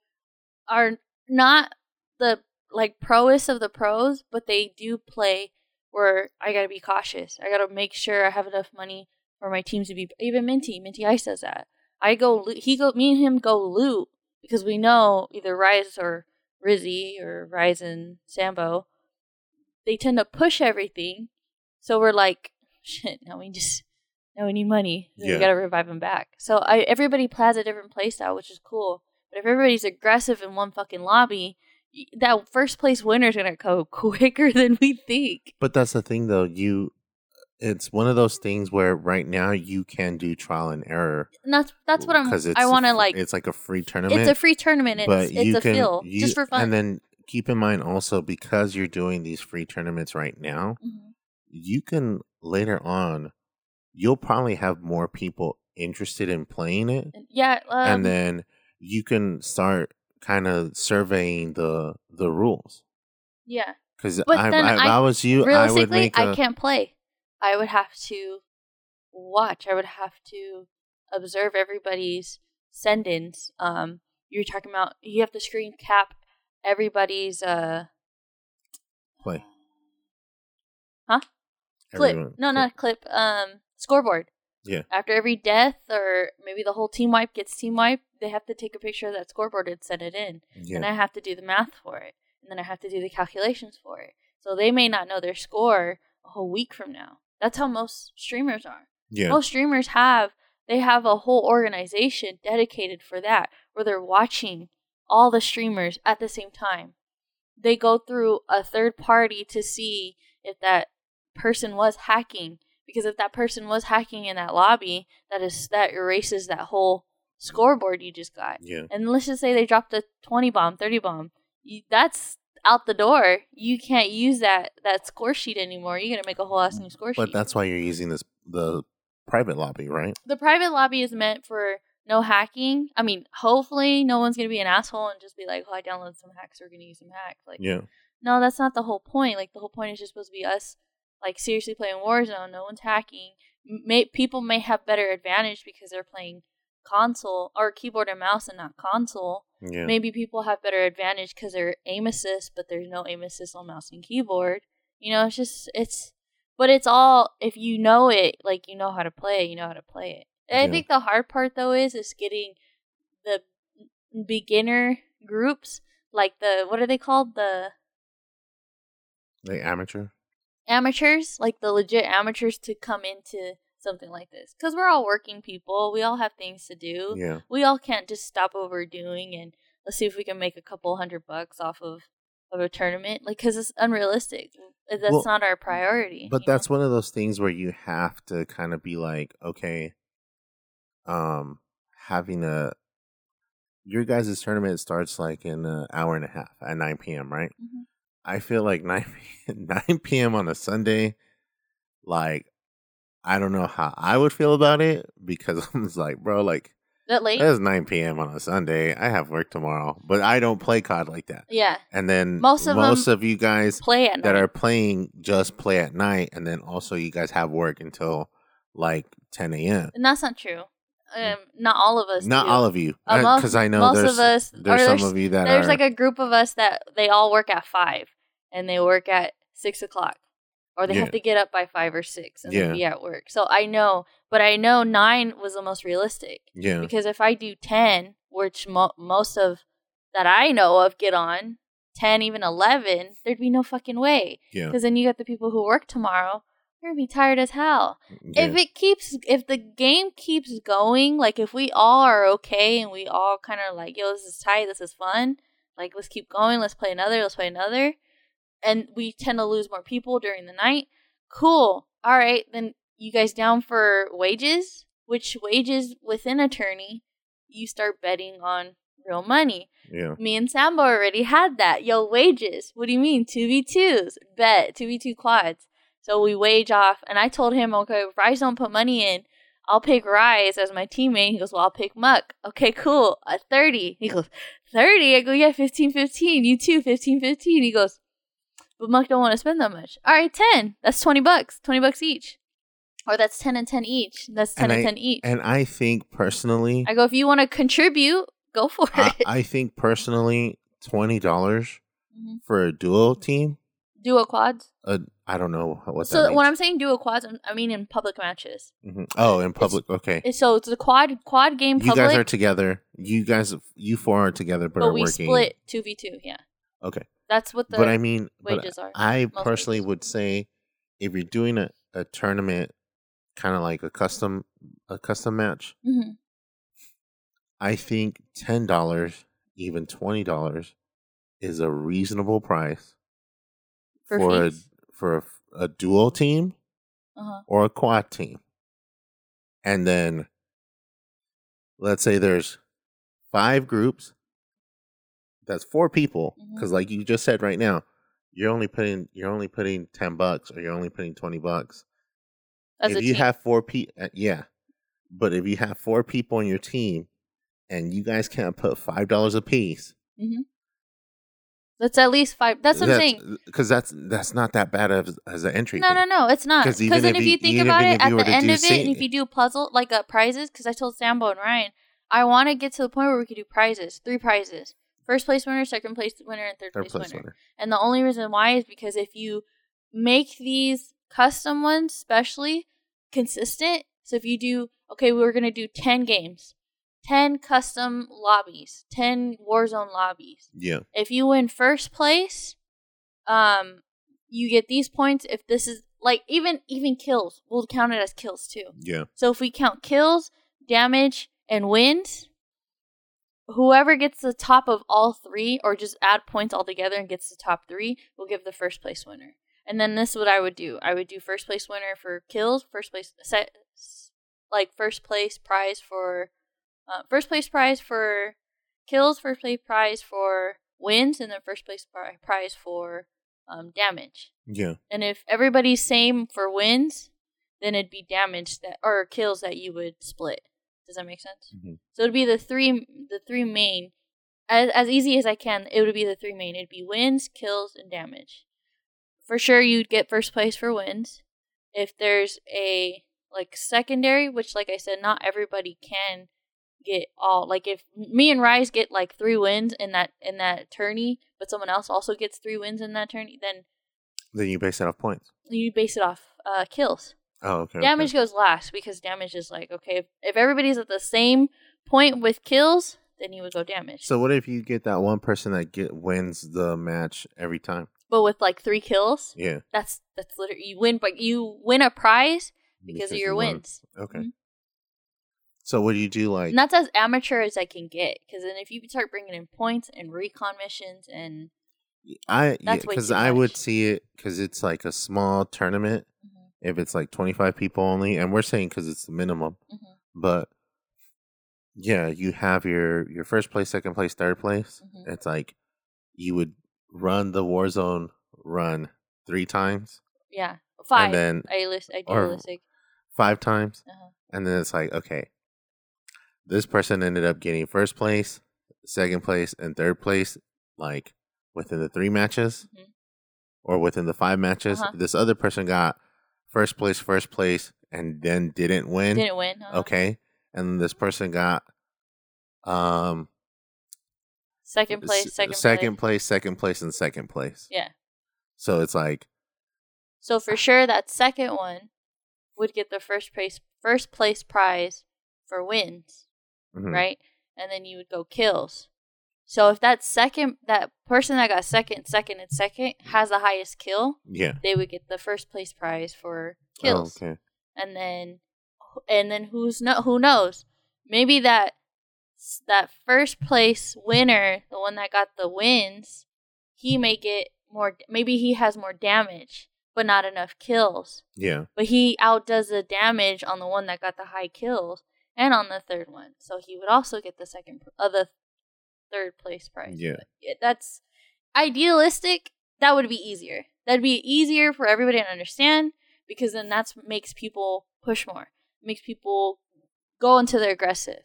are not the like proest of the pros, but they do play where I gotta be cautious. I gotta make sure I have enough money for my teams to be even Minty. Minty Ice does that. I go he go me and him go loot because we know either Rise or Rizzy or Rise and Sambo, they tend to push everything. So we're like, shit, now we just now we need money. Yeah. We gotta revive him back. So I everybody has a different playstyle, which is cool. But if everybody's aggressive in one fucking lobby, that first place winner is gonna go quicker than we think. but that's the thing though you it's one of those things where right now you can do trial and error And that's that's what I'm. I it's want to like. it's like a free tournament It's a free tournament. but It's, a can feel you, just for fun. and then keep in mind also because you're doing these free tournaments right now, Mhm. you can later on, you'll probably have more people interested in playing it, Yeah. Um, and then you can start kind of surveying the the rules. yeah. Because I, I, if I- I was you, I would Realistically, make a I can't play. I would have to watch. I would have to observe everybody's send-ins. Um, you're talking about you have to screen cap everybody's uh play. Huh? clip. Everyone- no, clip. not clip. Um, scoreboard. Yeah. After every death, or maybe the whole team wipe gets team wipe, they have to take a picture of that scoreboard and send it in. Yeah. and I have to do the math for it, and then I have to do the calculations for it. So they may not know their score a whole week from now. That's how most streamers are. yeah. Most streamers have they have a whole organization dedicated for that, where they're watching all the streamers at the same time. They go through a third party to see if that person was hacking, because if that person was hacking in that lobby, that is that erases that whole scoreboard you just got. Yeah. and let's just say they dropped a 20 bomb 30 bomb you, that's out the door. You can't use that that score sheet anymore. You're gonna make a whole ass new score But sheet. But that's why you're using this the private lobby, right? the private lobby is meant for no hacking. I mean hopefully no one's gonna be an asshole and just be like oh i downloaded some hacks. We're gonna use some hacks. Like Yeah. no that's not the whole point. Like the whole point is just supposed to be us like seriously playing warzone no one's hacking may, people may have better advantage because they're playing console or keyboard and mouse and not console Yeah. maybe people have better advantage because they're aim assist, but there's no aim assist on mouse and keyboard. You know, it's just it's, but it's all if you know it, like you know how to play it, you know how to play it. Yeah. I think the hard part though is is getting the beginner groups, like the what are they called, the Like amateur. Amateurs, like the legit amateurs, to come into something like this because we're all working people. We all have things to do. Yeah. we all can't just stop overdoing and let's see if we can make a couple hundred bucks off of of a tournament like because it's unrealistic that's Well, not our priority But you know? that's one of those things where you have to kind of be like, okay, um, having a your guys' tournament starts like in an hour and a half at nine p.m. Right? Mhm. I feel like nine nine p.m. on a Sunday, like I don't know how I would feel about it because I'm just like, bro, like that late it's nine p.m. on a Sunday. I have work tomorrow, but I don't play COD like that. yeah And then Most of most of you guys play at that night. are playing just play at night, and then also you guys have work until like 10 a.m. and that's not true um not all of us Not do. all of you, Uh, because I know most there's of us there's or some there's, of you that there's are like a group of us that they all work at five and they work at six o'clock or they Yeah. have to get up by five or six and Yeah. be at work so i know but i know nine was the most realistic yeah because if I do 10, which mo- most of that I know of get on 10, even 11, there'd be no fucking way. yeah Because then you got the people who work tomorrow, they're gonna be tired as hell. Mm, yeah If it keeps, if the game keeps going, like if we all are okay and we all kind of like, yo, this is tight, this is fun, like let's keep going, let's play another, let's play another, and we tend to lose more people during the night, cool. All right, then you guys down for wages? Which wages within attorney, you start betting on real money. yeah Me and Sambo already had that. Yo, wages. What do you mean? 2v2s. Bet. 2v2 quads. So we wage off. And I told him, okay, if Rise don't put money in, I'll pick Rise as my teammate. He goes, well, I'll pick Muck. Okay, cool. At 30. He goes, 30? I go, yeah, 15 15. You too, 15 15. He goes, but Muck don't want to spend that much. All right, 10. That's 20 bucks. 20 bucks each. Or that's 10 and 10 each. That's 10 And and, I- 10 each. and I think personally, I go, if you want to contribute, go for I, it. I think personally, twenty dollars Mhm. for a duo team. Duo quads. Uh, I don't know what So that when. I'm saying duo quads, I'm- mean in public matches. Mhm. Oh, in public. Okay, It's- So it's a quad quad game you public, guys are together. You guys, you four are together, but, but are we working. split two v two. Yeah, Okay, that's what the but I mean, but wages are. I personally wages. would say if you're doing a, a tournament, kind of like a custom a custom match, hmm I think ten dollars, even twenty dollars, is a reasonable price For for a for a, a dual team Uh-huh. or a quad team. And then let's say there's five groups. That's four people mm-hmm. because like you just said right now you're only putting you're only putting 10 bucks or you're only putting 20 bucks As if you team. have four people uh, yeah but if you have four people on your team and you guys can't put five dollars a piece mm-hmm. that's at least five. That's what I'm saying. Uh, because that's that's not that bad as, as an entry No, no, no, it's not. Because even then if you think about it, at the end of it, and if you do puzzle like uh, prizes, because I told Sambo and Ryan, I want to get to the point where we could do prizes, three prizes, first place winner, second place winner, and third, third place, place winner. winner And the only reason why is because if you make these custom ones, especially consistent, so if you do, okay, we're gonna do ten games, ten custom lobbies, ten Warzone lobbies yeah if you win first place, um, you get these points. If this is like even even kills, we'll count it as kills too. yeah So if we count kills, damage, and wins, whoever gets the top of all three, or just add points all together and gets the top three, will give the first place winner. And then this is what I would do. I would do first place winner for kills, first place set, like first place prize for, uh, first place prize for kills, first place prize for wins, and then first place pri- prize for um, damage. yeah And if everybody's same for wins, then it'd be damage that or kills that you would split. Does that make sense? Mhm. So it'd be the three the three main as as easy as I can, it would be the three main. It'd be wins, kills, and damage. For sure you'd get first place for wins. If there's a like secondary, which like I said, not everybody can get all like if me and Rise get like three wins in that in that tourney, but someone else also gets three wins in that tourney, then then you base it off points you base it off uh, kills. Oh okay Damage goes last because damage is like okay, if, if everybody's at the same point with kills, then you would go damage. so what if you get that one person that get wins the match every time but with like three kills, yeah that's that's literally you win, but you win a prize because, of your you wins. okay Mhm. so what do you do like And that's as amateur as I can get. Because then if you start bringing in points and recon missions and I That's because too I would see it because it's like a small tournament. Mhm. If it's like twenty five people only, and we're saying because it's the minimum, Mhm. but yeah, you have your your first place, second place, third place. Mhm. It's like you would run the Warzone run three times, yeah, five. and then idealistic, or- idealistic. five times, Uh-huh. and then it's like okay, this person ended up getting first place, second place, and third place, like within the three matches. Mhm. or within the five matches. Uh-huh. This other person got first place, first place, and then didn't win. Didn't win. uh-huh. Okay, and this person got um Second place, second, second place. place, second place, and second place. Yeah. So it's like So for sure, that second one would get the first place first place prize for wins, mhm, right? And then you would go kills. So if that second that person that got second, second, and second has the highest kill, Yeah. they would get the first place prize for kills. Oh, okay. And then and then who's no who knows? Maybe that that first place winner, the one that got the wins, he may get more maybe he has more damage but not enough kills. Yeah. But he outdoes the damage on the one that got the high kills and on the third one. So he would also get the second uh, the third place prize. Yeah. But that's idealistic. That would be easier. That'd be easier for everybody to understand because then that's what makes people push more. makes people go into the aggressive.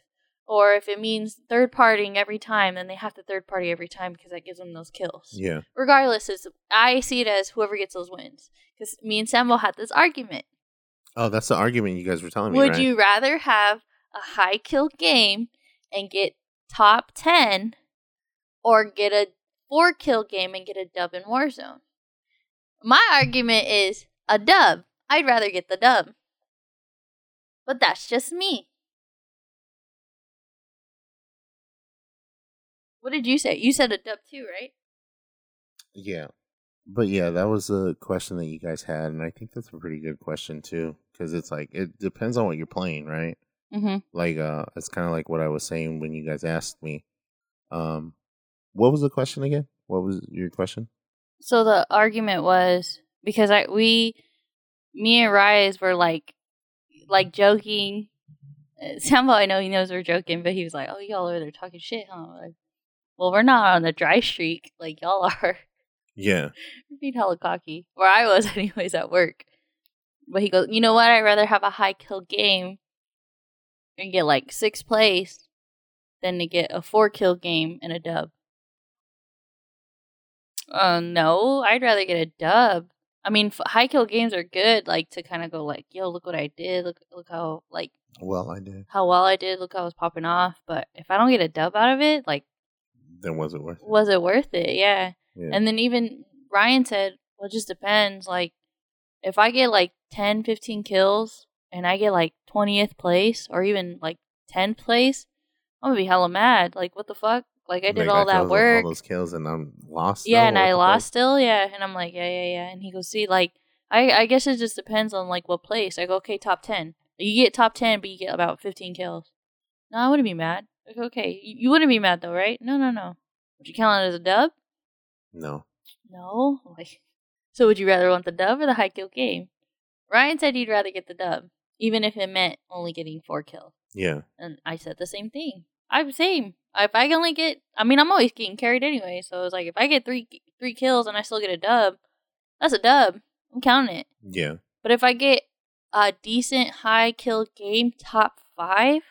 Or if it means third partying every time, then they have to third party every time because that gives them those kills Yeah. regardless is i see it as whoever gets those wins because me and samuel had this argument Oh, that's the argument you guys were telling me. would right? you rather have a high kill game and get top 10 or get a four kill game and get a dub in warzone. My argument is a dub. I'd rather get the dub. But that's just me. What did you say? You said a dub too right? Yeah. But yeah, that was a question that you guys had, and I think that's a pretty good question too, because it's like it depends on what you're playing, right? Mm-hmm Like, uh, it's kind of like what I was saying when you guys asked me. Um, what was the question again? What was your question? So the argument was because I we me and Rise were like like joking. Sambo, I know he knows we're joking, but he was like, "Oh, y'all are there talking shit, huh?" Like, Well, we're not on the dry streak like y'all are. Yeah. We're being hella cocky. Where I was, anyways, at work. But he goes, you know what? I'd rather have a high kill game and get like sixth place than to get a four kill game and a dub. Uh, no, I'd rather get a dub. I mean, f- high kill games are good, like to kind of go like, yo, look what I did, look, look how like Well, I did. how well I did, look how I was popping off. But if I don't get a dub out of it, like, Then was it worth it? was it worth it? Yeah. Yeah. And then even Ryan said, well, it just depends. Like, if I get like 10, 15 kills and I get like 20th place or even like 10th place, I'm to be hella mad. Like, what the fuck? Like, I did all that work. all those kills, and I'm lost. yeah, though? and I fuck? lost still. Yeah. And I'm like, yeah, yeah, yeah. And he goes, see, like, I, I guess it just depends on like what place. I go, okay, top 10. You get top 10, but you get about 15 kills. No, I wouldn't be mad. Like, okay, you, you wouldn't be mad though, right? No, no, no. Would you count it as a dub? No. No. Like, so would you rather want the dub or the high kill game? Ryan said he'd rather get the dub, even if it meant only getting four kills. Yeah. And I said the same thing. I'm same. If I can only get, I mean, I'm always getting carried anyway. So it's like if I get three three kills and I still get a dub, that's a dub. I'm counting it. Yeah. But if I get a decent high kill game, top five,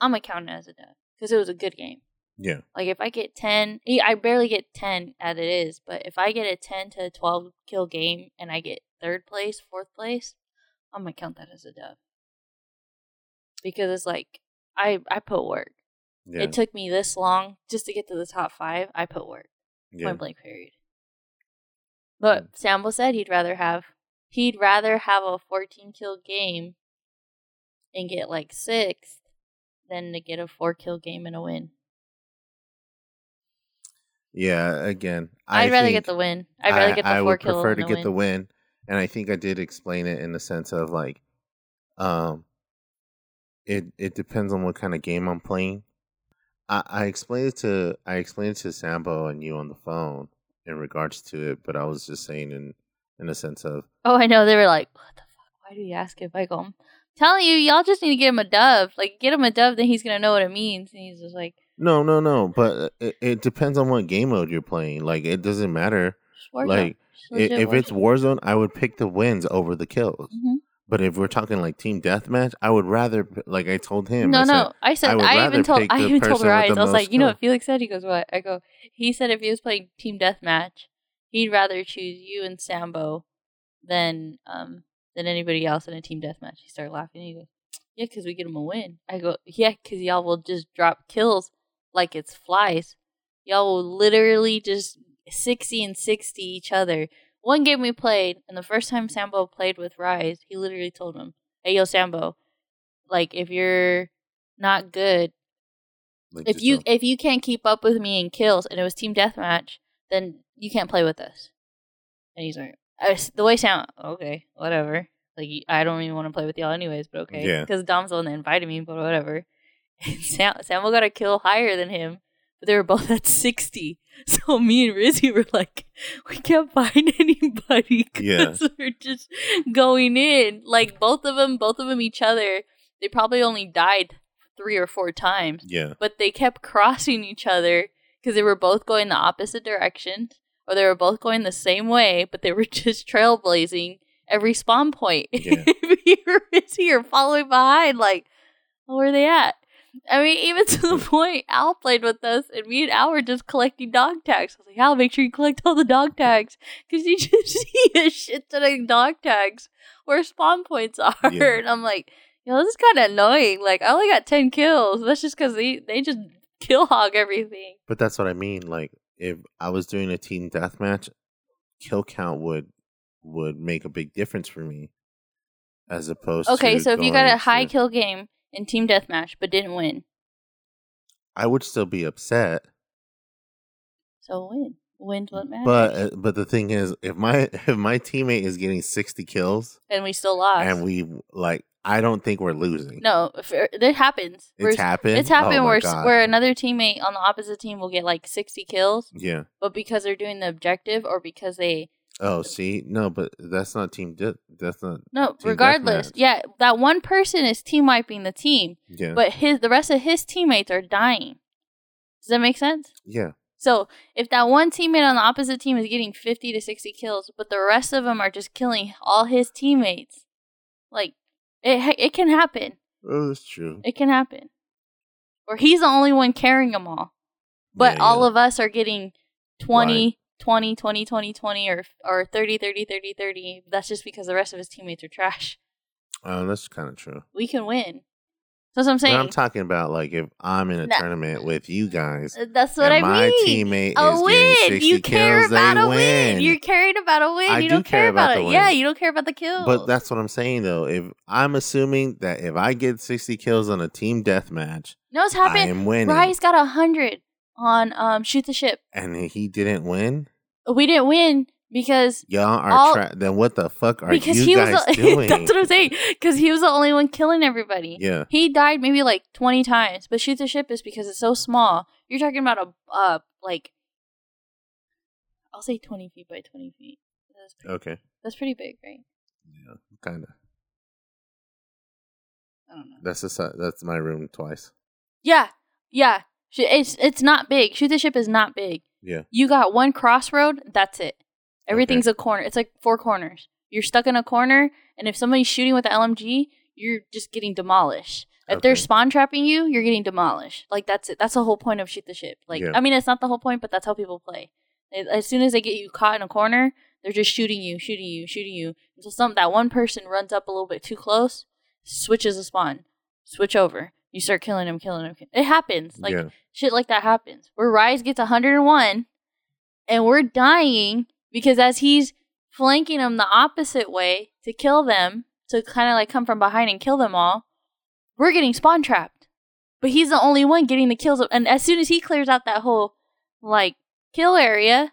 I'm gonna count it as a dub because it was a good game. Yeah. Like if I get 10, eh, I barely get 10 as it is, but if I get a 10 to 12 kill game and I get third place, fourth place, I'm going to count that as a dub. Because it's like I I put work. Yeah. It took me this long just to get to the top 5. I put work. yeah. Point blank period. But mm. Sambo said he'd rather have he'd rather have a 14 kill game and get like 6th than to get a 4 kill game and a win. Yeah. Again, I I'd rather get the win. I'd rather I, get the I four would kill prefer to get win. the win, and I think I did explain it in the sense of like, um, it it depends on what kind of game I'm playing. I, I explained it to I explained it to Sambo and you on the phone in regards to it, but I was just saying in in a sense of Oh, I know. They were like, "What the fuck? Why do you ask if I go?" I'm telling you, y'all just need to get him a dove. Like, get him a dove, then he's gonna know what it means. And he's just like, no no no, but it, it depends on what game mode you're playing. Like it doesn't matter. "Just Like legit if it's Warzone." I would pick the wins over the kills. Mhm. But if we're talking like team deathmatch, I would rather like I told him. no, I said, no. I said I would I, even told I even told Rise. I was like, you know what Felix said? He goes, what? I go. He said if he was playing team deathmatch, he'd rather choose you and Sambo than um than anybody else in a team deathmatch. He started laughing. He goes, yeah, because we get him a win. I go, yeah, because y'all will just drop kills like it's flies. Y'all will literally just sixty and sixty each other. One game we played, and the first time Sambo played with Rise, he literally told him, "Hey, yo, Sambo, like if you're not good, like, if you if you can't keep up with me in kills and it was team deathmatch, then you can't play with us. And he's like, the way sound okay, whatever. Like I don't even want to play with y'all anyways, but okay. Yeah. Because Dom's the one that invited me, but whatever. And Sam Samuel got a kill higher than him, but they were both at sixty. So me and Rizzy were like, we can't find anybody Yeah. we're just going in. Like both of them, both of them each other. They probably only died three or four times yeah, but they kept crossing each other because they were both going the opposite direction or they were both going the same way but they were just trailblazing every spawn point Yeah. if you were busy or following behind like where are they at i mean even to the point al played with us and me and al were just collecting dog tags i was like al make sure you collect all the dog tags because you just see a shit ton of dog tags where spawn points are Yeah. and i'm like you know, this is kind of annoying. Like, I only got 10 kills. That's just because they, they just kill hog everything. but that's what I mean. Like if I was doing a team deathmatch, kill count would would make a big difference for me, as opposed. Okay, so if you got a high to- kill game in team deathmatch but didn't win, I would still be upset. so win. Wins what matters. But uh, but the thing is, if my if my teammate is getting sixty kills and we still lost. and we like, I don't think we're losing. no, it, happens. it's We're- happened. It's happened Oh where, God. where another teammate on the opposite team will get like 60 kills, yeah. but because they're doing the objective or because they. Oh, see, no, but that's not team. Di- that's not. No, regardless. Yeah, that one person is team wiping the team. Yeah. but his the rest of his teammates are dying. Does that make sense? Yeah. So if that one teammate on the opposite team is getting 50 to 60 kills, but the rest of them are just killing all his teammates, like it it can happen. Oh, that's true. It can happen. Or he's the only one carrying them all. But Yeah, all of us are getting 20, 20, 20, 20, 20, or, or 30, 30, 30, 30. That's just because the rest of his teammates are trash. Oh, that's kind of true. We can win. That's what I'm saying. But I'm talking about like if I'm in a No. tournament with you guys, Uh, That's what I my mean. teammate a is win. getting 60 You care kills, about a win. win. You're caring about a win. I you do don't care, care about about, the it. win. Yeah, you don't care about the kill But that's what I'm saying though. If I'm assuming that if I get 60 kills on a team deathmatch, no, what's I happened? am winning, Rise got a hundred on um shoot the ship. and he didn't win, We didn't win because y'all are All- tra- then what the fuck are because you he guys was the, doing? that's what I'm saying. Because he was the only one killing everybody. yeah, He died maybe like twenty times, but shoot the ship is because it's so small. You're talking about a uh like I'll say twenty feet by twenty feet. That's pretty, okay, that's pretty big, right? yeah, kind of. I don't know. That's the that's my room twice. Yeah, yeah. It's it's not big. Shoot the ship is not big. Yeah, You got one crossroad. That's it. Everything's a corner. It's like four corners. You're stuck in a corner, and if somebody's shooting with the LMG, you're just getting demolished. If they're spawn trapping you, you're getting demolished. Like that's it. That's the whole point of shoot the ship. Like Yeah. I mean, it's not the whole point, but that's how people play. As soon as they get you caught in a corner, they're just shooting you, shooting you, shooting you until some that one person runs up a little bit too close, switches a spawn, switch over. You start killing him, killing him. It happens. Like yeah, shit like that happens. Where Rise gets 101 and we're dying because as he's flanking them the opposite way to kill them, to kind of like come from behind and kill them all, we're getting spawn trapped. But he's the only one getting the kills. And as soon as he clears out that whole like kill area,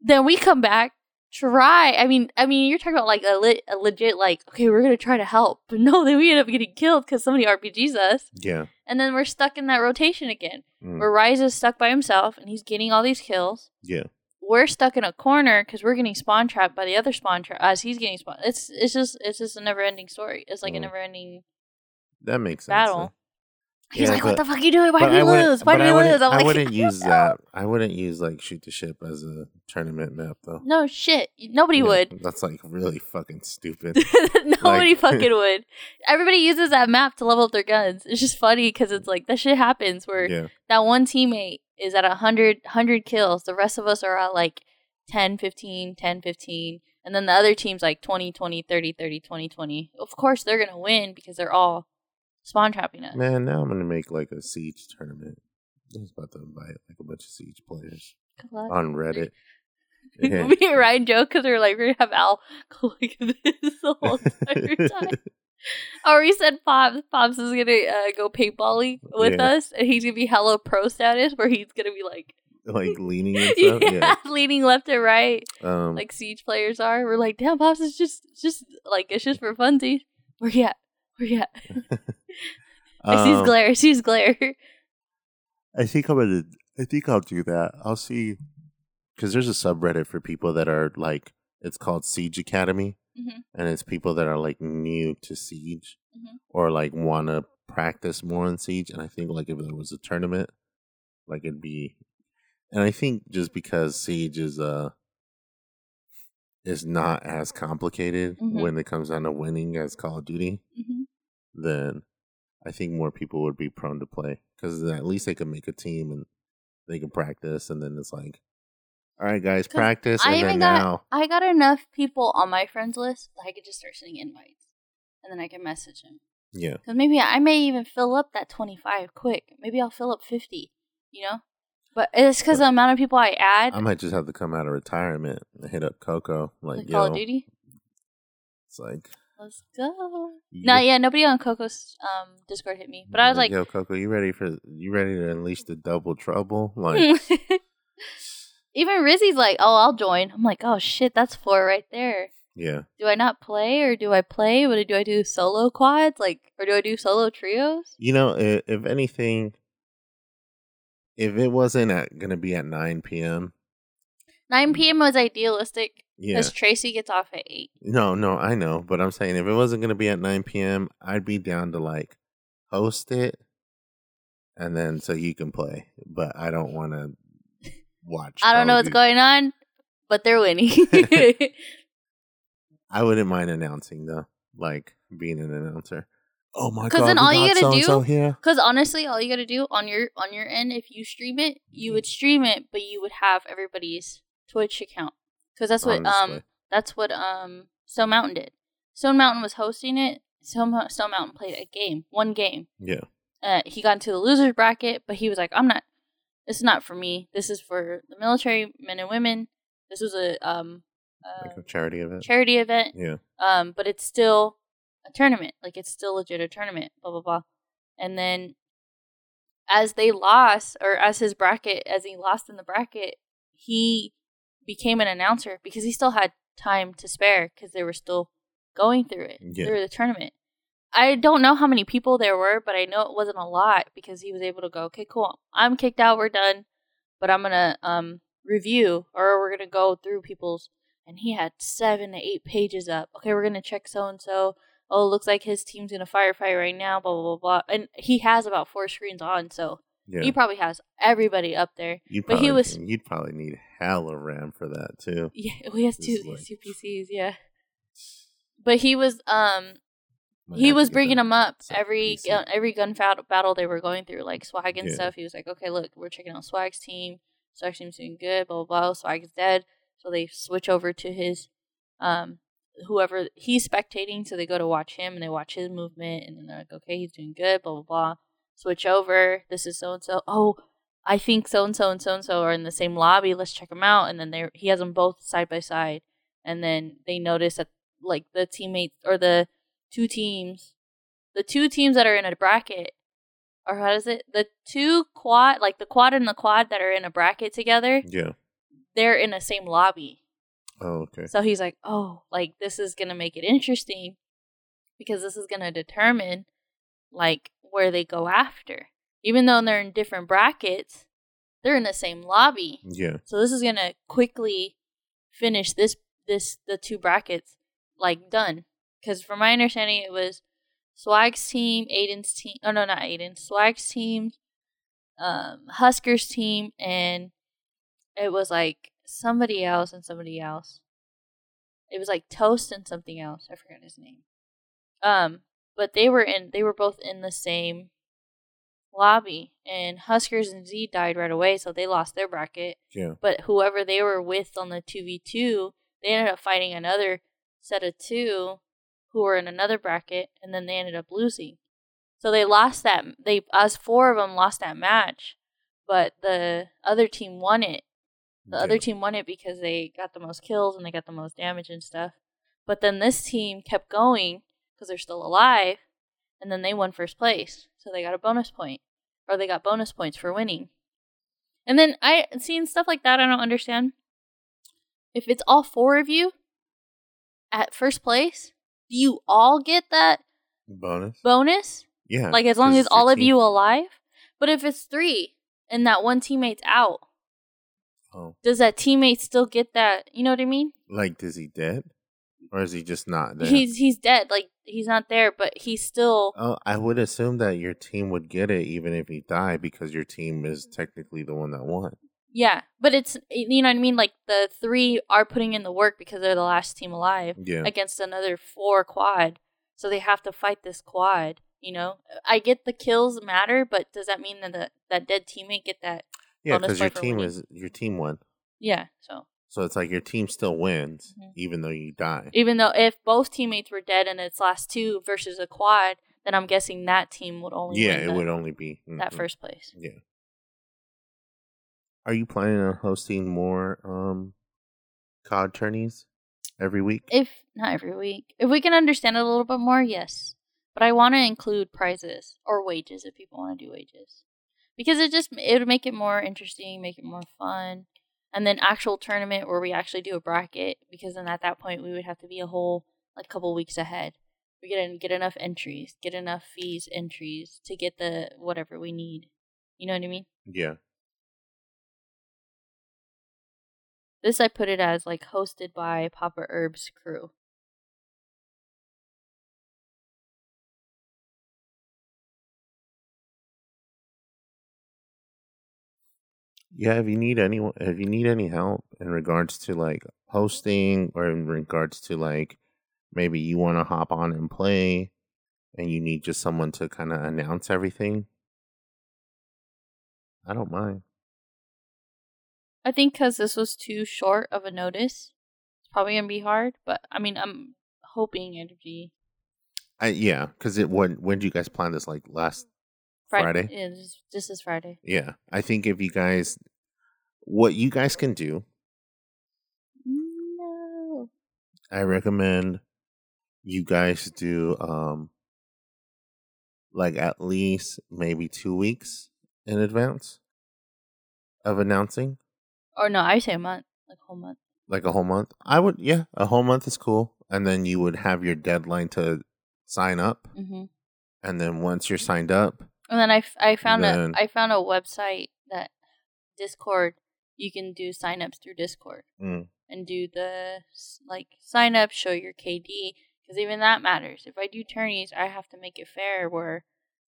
then we come back. Try. I mean, I mean, you're talking about like a, le- a legit like, okay, we're gonna try to help, but no, then we end up getting killed because somebody RPGs us, yeah. and then we're stuck in that rotation again Mm, where Rise is stuck by himself and he's getting all these kills. yeah. We're stuck in a corner because we're getting spawn trapped by the other spawn trap as he's getting spawn. It's it's just it's just a never ending story. It's like a Mm. never ending That makes sense. battle. He's Yeah, like, "What the fuck are you doing? Why did we lose? Why did I we wouldn't- lose?" I'm I like, wouldn't use that. I wouldn't use like shoot the ship as a tournament map though. No shit, nobody Yeah, would. That's like really fucking stupid. nobody Like- fucking would. Everybody uses that map to level up their guns. It's just funny because it's like that shit happens where yeah, that one teammate is at 100, 100 kills. The rest of us are at like 10, 15, 10, 15. And then the other team's like 20, 20, 30, 30, 20, 20. Of course, they're going to win because they're all spawn trapping us. man. Now I'm gonna make like a siege tournament. I was about to invite like a bunch of siege players on Reddit. Yeah. Me and Ryan joke because we're like, we're to have Al like this the whole entire time. Or we said Pops. Pops is going to uh, go paintballing with Yeah. us. And he's going to be hello pro status where he's going to be like, like leaning and stuff. yeah, Yeah. leaning left and right. Um, like siege players are. We're like, damn, pops, is just, just like it's just for funsies. Where you at? Where you at? I see his um, glare. I see his glare. I think I'm gonna. I think I'll do that. I'll see. Because there's a subreddit for people that are like, it's called Siege Academy, Mhm. and it's people that are like new to Siege Mhm. or like want to practice more on Siege. And I think like if there was a tournament, like it'd be. And I think just because Siege is uh is not as complicated Mhm. when it comes down to winning as Call of Duty, hmm then I think more people would be prone to play because at least they can make a team and they can practice, and then it's like, all right, guys, practice, I even then got, now, I got enough people on my friends list that I could just start sending invites, and then I can message them. yeah, Because maybe I may even fill up that twenty five quick. Maybe I'll fill up fifty. You know. But it's because the amount of people I add, I might just have to come out of retirement and hit up Coco, like, like Call of Duty. it's like, Let's go. No, yeah, nobody on Coco's um Discord hit me, but I was like, yo, Coco, you ready for you ready to unleash the double trouble? Like, Even Rizzy's like, oh, I'll join. I'm like, oh shit, that's four right there. yeah, Do I not play or do I play? What do I do solo quads? Like, or do I do solo trios? you know, if, if anything, if it wasn't at gonna be at nine p.m., 9 p.m. was idealistic yeah, because Tracy gets off at 8. No, no, I know, but I'm saying if it wasn't gonna be at 9 p.m., I'd be down to like host it and then so you can play. But I don't want to watch. I don't know what's going on, but they're winning. I wouldn't mind announcing though, like being an announcer. Oh my god! Because then all you got gotta so-and-so do- here. Because honestly, all you gotta do on your on your end, if you stream it, you mm-hmm. would stream it, but you would have everybody's Twitch account. Because that's what um that's what um Stone Mountain did. Stone Mountain was hosting it. Stone, Stone Mountain played a game, one game. Yeah, Uh, he got into the losers bracket, but he was like, "I'm not. This is not for me. This is for the military men and women. This was a um like uh, a charity event. charity event. yeah, Um, but it's still a tournament. Like it's still legit a tournament. Blah blah blah. And then as they lost, or as his bracket, as he lost in the bracket, he became an announcer because he still had time to spare because they were still going through it Yeah. through the tournament. I don't know how many people there were, but I know it wasn't a lot because he was able to go, okay, cool, I'm kicked out, we're done, but I'm gonna um review or we're gonna go through people's and he had seven to eight pages up. Okay, we're gonna check so and so. Oh, looks like his team's in a firefight right now. Blah blah blah blah. And he has about four screens on, so yeah. he probably has everybody up there. You'd but he was- You'd probably need hella RAM for that too. Yeah, well, he has two like- two PCs. Yeah, but he was um Might he was bringing them up every gun, every gun battle they were going through, like Swagg and Yeah. stuff. He was like, "Okay, look, we're checking out Swagg's team. Swagg's team's doing good. Blah blah blah. Swagg is dead." So they switch over to his, um, whoever he's spectating. So they go to watch him and they watch his movement, and then they're like, "Okay, he's doing good." Blah blah blah. Switch over. This is so and so. Oh, I think so and so and so and so are in the same lobby. Let's check them out. And then they he has them both side by side, and then they notice that like the teammates or the two teams the two teams that are in a bracket or how does it the two quad like the quad and the quad that are in a bracket together Yeah. they're in the same lobby Oh, okay. so he's like oh like this is gonna make it interesting because this is gonna determine like where they go after even though they're in different brackets they're in the same lobby Yeah. so this is gonna quickly finish this this the two brackets like done. Because from my understanding, it was Swagg's team, Aydan's team. Oh no, not Aydan. Swagg's team, um, HusKerrs team, and it was like somebody else and somebody else. It was like Toast and something else. I forgot his name. Um, but they were in. They were both in the same lobby, and HusKerrs and Z died right away, so they lost their bracket. Yeah. but whoever they were with on the 2v2 they ended up fighting another set of two who were in another bracket and then they ended up losing. So they lost that they us four of them lost that match but the other team won it. The other team won it because they got the most kills and they got the most damage and stuff. But then this team kept going because they're still alive and then they won first place so they got a bonus point or they got bonus points for winning and then I seeing stuff like that I don't understand. If it's all four of you at first place, do you all get that bonus. bonus? Yeah. Like as long as all of you alive? But if it's three and that one teammate's out, Oh, does that teammate still get that? You know what I mean? like is he dead, or is he just not there? He's he's dead. Like he's not there, but he's still Oh, I would assume that your team would get it even if he died because your team is technically the one that won. yeah. But it's you know what I mean. Like the three are putting in the work because they're the last team alive. Yeah. against another four quad. So they have to fight this quad. You know, I get the kills matter, but does that mean that the, that dead teammate get that? Yeah, because your team winning. is your team won. Yeah. So So it's like your team still wins Mhm. even though you die. even though if both teammates were dead and it's last two versus a quad, then I'm guessing that team would only Yeah, it the- would only be that mhm. first place. Yeah. Are you planning on hosting more um COD tourneys every week? If not every week, if we can understand it a little bit more, yes. But I want to include prizes or wages if people want to do wages, because it just it would make it more interesting, make it more fun, and then actual tournament where we actually do a bracket. Because then at that point we would have to be a whole like couple weeks ahead. We get get enough entries, get enough fees entries to get the whatever we need. You know what I mean? yeah. This I put it as like hosted by Papa Herb's crew. Yeah, if you need anyone, if you need any help in regards to like hosting or in regards to like maybe you want to hop on and play and you need just someone to kind of announce everything, I don't mind. I think because this was too short of a notice, it's probably gonna be hard. But I mean, I'm hoping it'd be I yeah, because it when when did you guys plan this? Like last Friday? Yeah, this, this is Friday. Yeah, I think if you guys, what you guys can do, No. I recommend you guys do um like at least maybe two weeks in advance of announcing, Or no, I say a month, like a whole month. like a whole month. I would yeah, a whole month is cool, and then you would have your deadline to sign up, hmm and then once you're signed up, And then I, f- I found a I found a website that Discord you can do signups through Discord mm, and do the like sign up, show your KD because even that matters. If I do tourneys, I have to make it fair where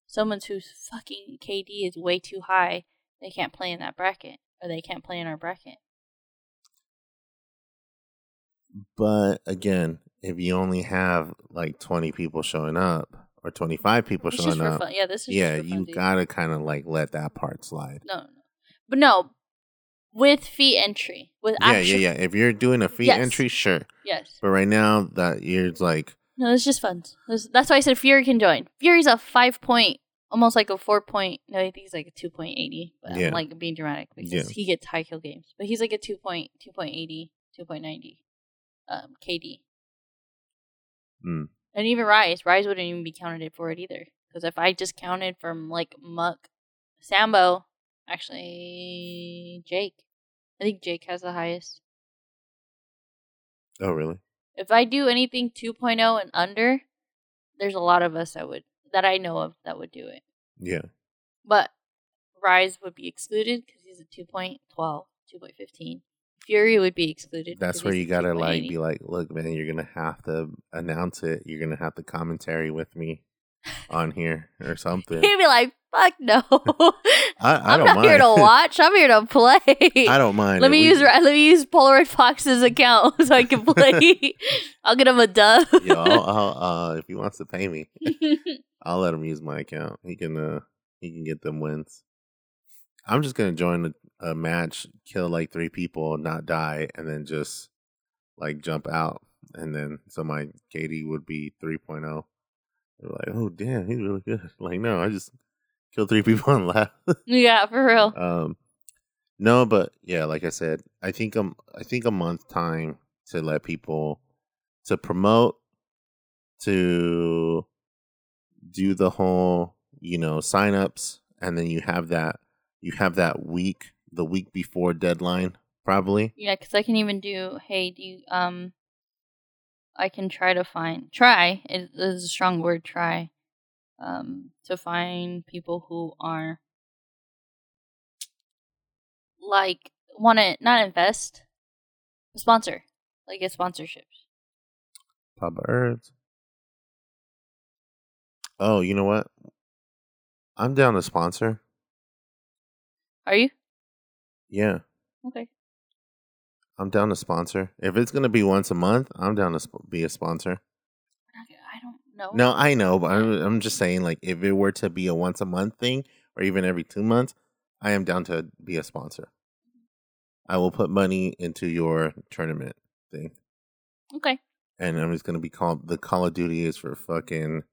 someone's whose fucking KD is way too high, they can't play in that bracket or they can't play in our bracket. But again, if you only have like 20 people showing up or 25 people It's showing up, fun. Yeah, this is yeah, you gotta kind of like let that part slide. no, no, but no, with fee entry with Yeah, actual yeah, yeah. If you're doing a fee Yes. entry, sure. yes. But right now, that you're like, No, it's just fun. That's why I said Fury can join. Fury's a five point, almost like a four point. No, I think he's like a two point eighty. But Yeah. I'm like being dramatic because Yeah. he gets high kill games. But he's like a two point, two point eighty, two point ninety, um, KD. mm, And even Rise, Rise wouldn't even be counted for it either. Because if I just counted from like Muck, Sambo, actually Jake, I think Jake has the highest. oh, really? If I do anything 2.0 and under, there's a lot of us that would that I know of that would do it. Yeah. But Rise would be excluded because he's a 2.12, 2.15. Fury would be excluded. That's where you gotta like be like, look, man, you're gonna have to announce it. You're gonna have to commentary with me on here or something. He'd be like, "Fuck no, I, don't not mind. here to watch. I'm here to play." I don't mind. Let it. me We- use let me use Polaroid Fox's account so I can play. I'll get him a dub. Yo, I'll, I'll, uh, if he wants to pay me, I'll let him use my account. He can uh he can get them wins. I'm just gonna join a, a match, kill like three people, not die, and then just like jump out. And then so my KD would be 3.0. They're like, oh damn, he's really good. Like, no, I just killed three people and left. yeah, for real. um no, but yeah, like I said, I think um I think a month time to let people to promote to do the whole, you know, signups and then you have that you have that week, the week before deadline probably. Yeah, because I can even do. Hey, do you um? I can try to find try. It is a strong word. Try, um, to find people who are like want to not invest, sponsor, like get sponsorships. Papa Herbs. Oh, you know what? I'm down to sponsor. Are you Yeah. okay? I'm down to sponsor. If it's gonna be once a month, I'm down to sp- be a sponsor. I don't know. No, I know, but I'm, I'm just saying, like, if it were to be a once a month thing, or even every two months, I am down to be a sponsor. I will put money into your tournament thing, Okay. and I'm just gonna be called the Call of Duty is for fucking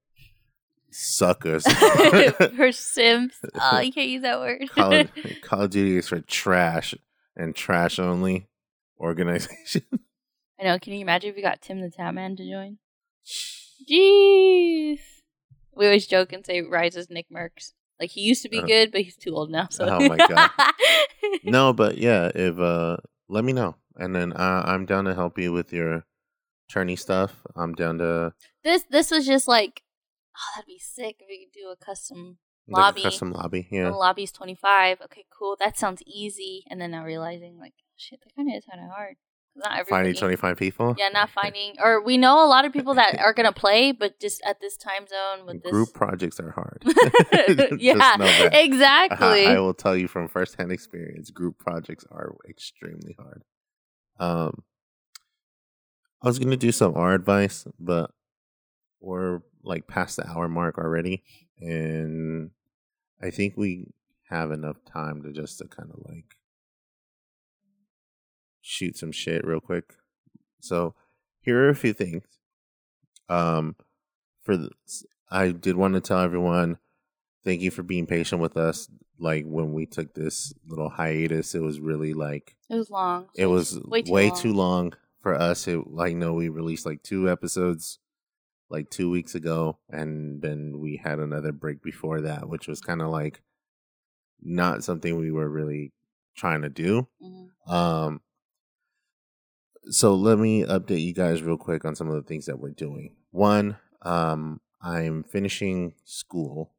suckers. for Sims. Oh, you can't use that word. Call of, Call of Duty is for trash and trash only organization. I know. Can you imagine if we got Tim the Tatman to join? Jeez. We always joke and say Rise is Nickmercs. Like he used to be Uh, good, but he's too old now. So. Oh my God. no, but yeah, if uh, let me know, and then uh, I'm down to help you with your tourney stuff. I'm down to This this was just like, oh, that'd be sick if we could do a custom. like, Lobby. custom lobby. The Yeah, lobby's twenty five. Okay, cool. That sounds easy. And then now realizing like, shit, that kind of is kind of hard Not. Finding 25 people? Yeah, not finding, or we know a lot of people that are gonna play, but just at this time zone with this Group projects are hard. yeah, exactly. I, I will tell you from firsthand experience, group projects are extremely hard. Um, I was gonna do some R advice, but we're like past the hour mark already, and I think we have enough time to just to kind of like shoot some shit real quick. So here are a few things. Um, for the, I did want to tell everyone thank you for being patient with us. Like when we took this little hiatus, it was really like it was long. it was way way too too, long. long. for us. It like no, we released like two episodes like two weeks ago, and then we had another break before that, which was kind of like not something we were really trying to do. Mhm. Um, so let me update you guys real quick on some of the things that we're doing. One, um, I'm finishing school,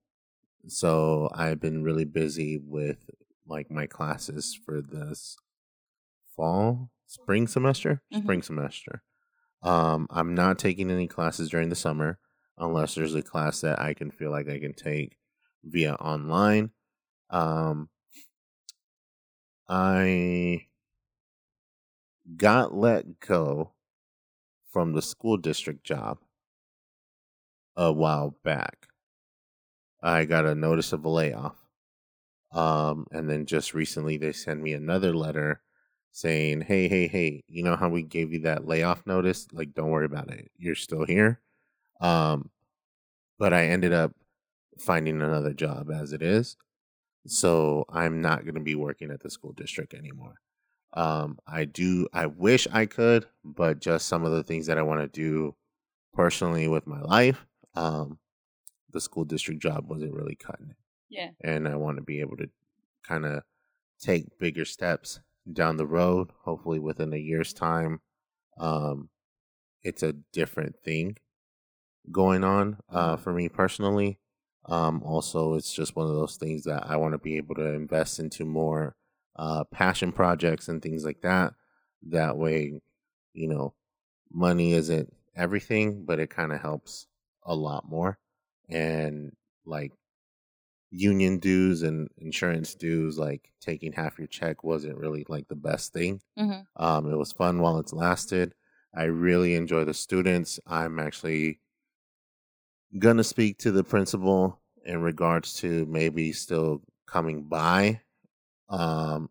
so I've been really busy with like my classes for this fall, spring semester, Mhm. spring semester. Um, I'm not taking any classes during the summer unless there's a class that I can feel like I can take via online. Um, I got let go from the school district job a while back. I got a notice of a layoff. Um, and then just recently they sent me another letter saying, Hey, hey, hey, you know how we gave you that layoff notice? Like, don't worry about it. You're still here. Um, but I ended up finding another job as it is. So I'm not going to be working at the school district anymore. Um, I do, I wish I could, but just some of the things that I want to do personally with my life, um, the school district job wasn't really cutting it. Yeah. And I want to be able to kind of take bigger steps down the road, hopefully within a year's time. Um, it's a different thing going on uh, for me personally. Um, also, it's just one of those things that I want to be able to invest into more uh, passion projects and things like that. That way, you know, money isn't everything, but it kind of helps a lot more. And like union dues and insurance dues, like taking half your check wasn't really like the best thing. hmm Um, it was fun while it's lasted. I really enjoy the students. I'm actually gonna speak to the principal in regards to maybe still coming by, um,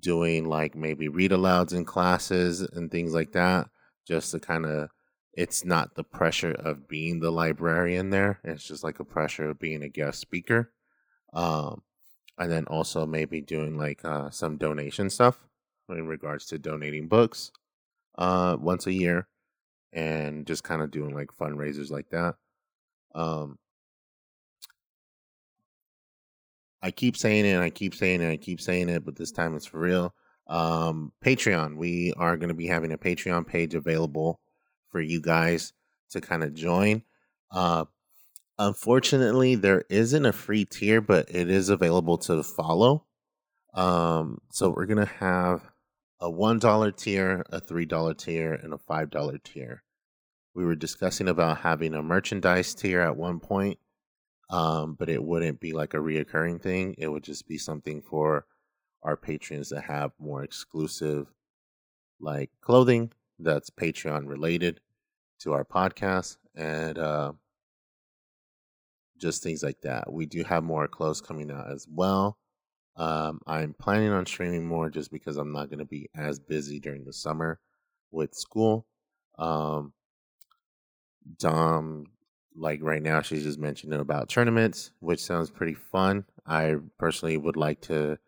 doing like maybe read alouds in classes and things like that, just to kind of. It's not the pressure of being the librarian there. It's just like a pressure of being a guest speaker. Um, and then also maybe doing like uh, some donation stuff in regards to donating books uh once a year and just kind of doing like fundraisers like that um i keep saying it i keep saying it i keep saying it but this time it's for real um patreon we are going to be having a patreon page available for you guys to kind of join uh unfortunately there isn't a free tier but it is available to follow um so we're gonna have a one dollar tier, a three dollar tier, and a five dollar tier. We were discussing about having a merchandise tier at one point, um, but it wouldn't be like a reoccurring thing. It would just be something for our patrons to have more exclusive, like clothing that's Patreon related to our podcast and uh, just things like that. We do have more clothes coming out as well. Um, I'm planning on streaming more just because I'm not going to be as busy during the summer with school. Um, Dom, like right now, she's just mentioning about tournaments, which sounds pretty fun. I personally would like to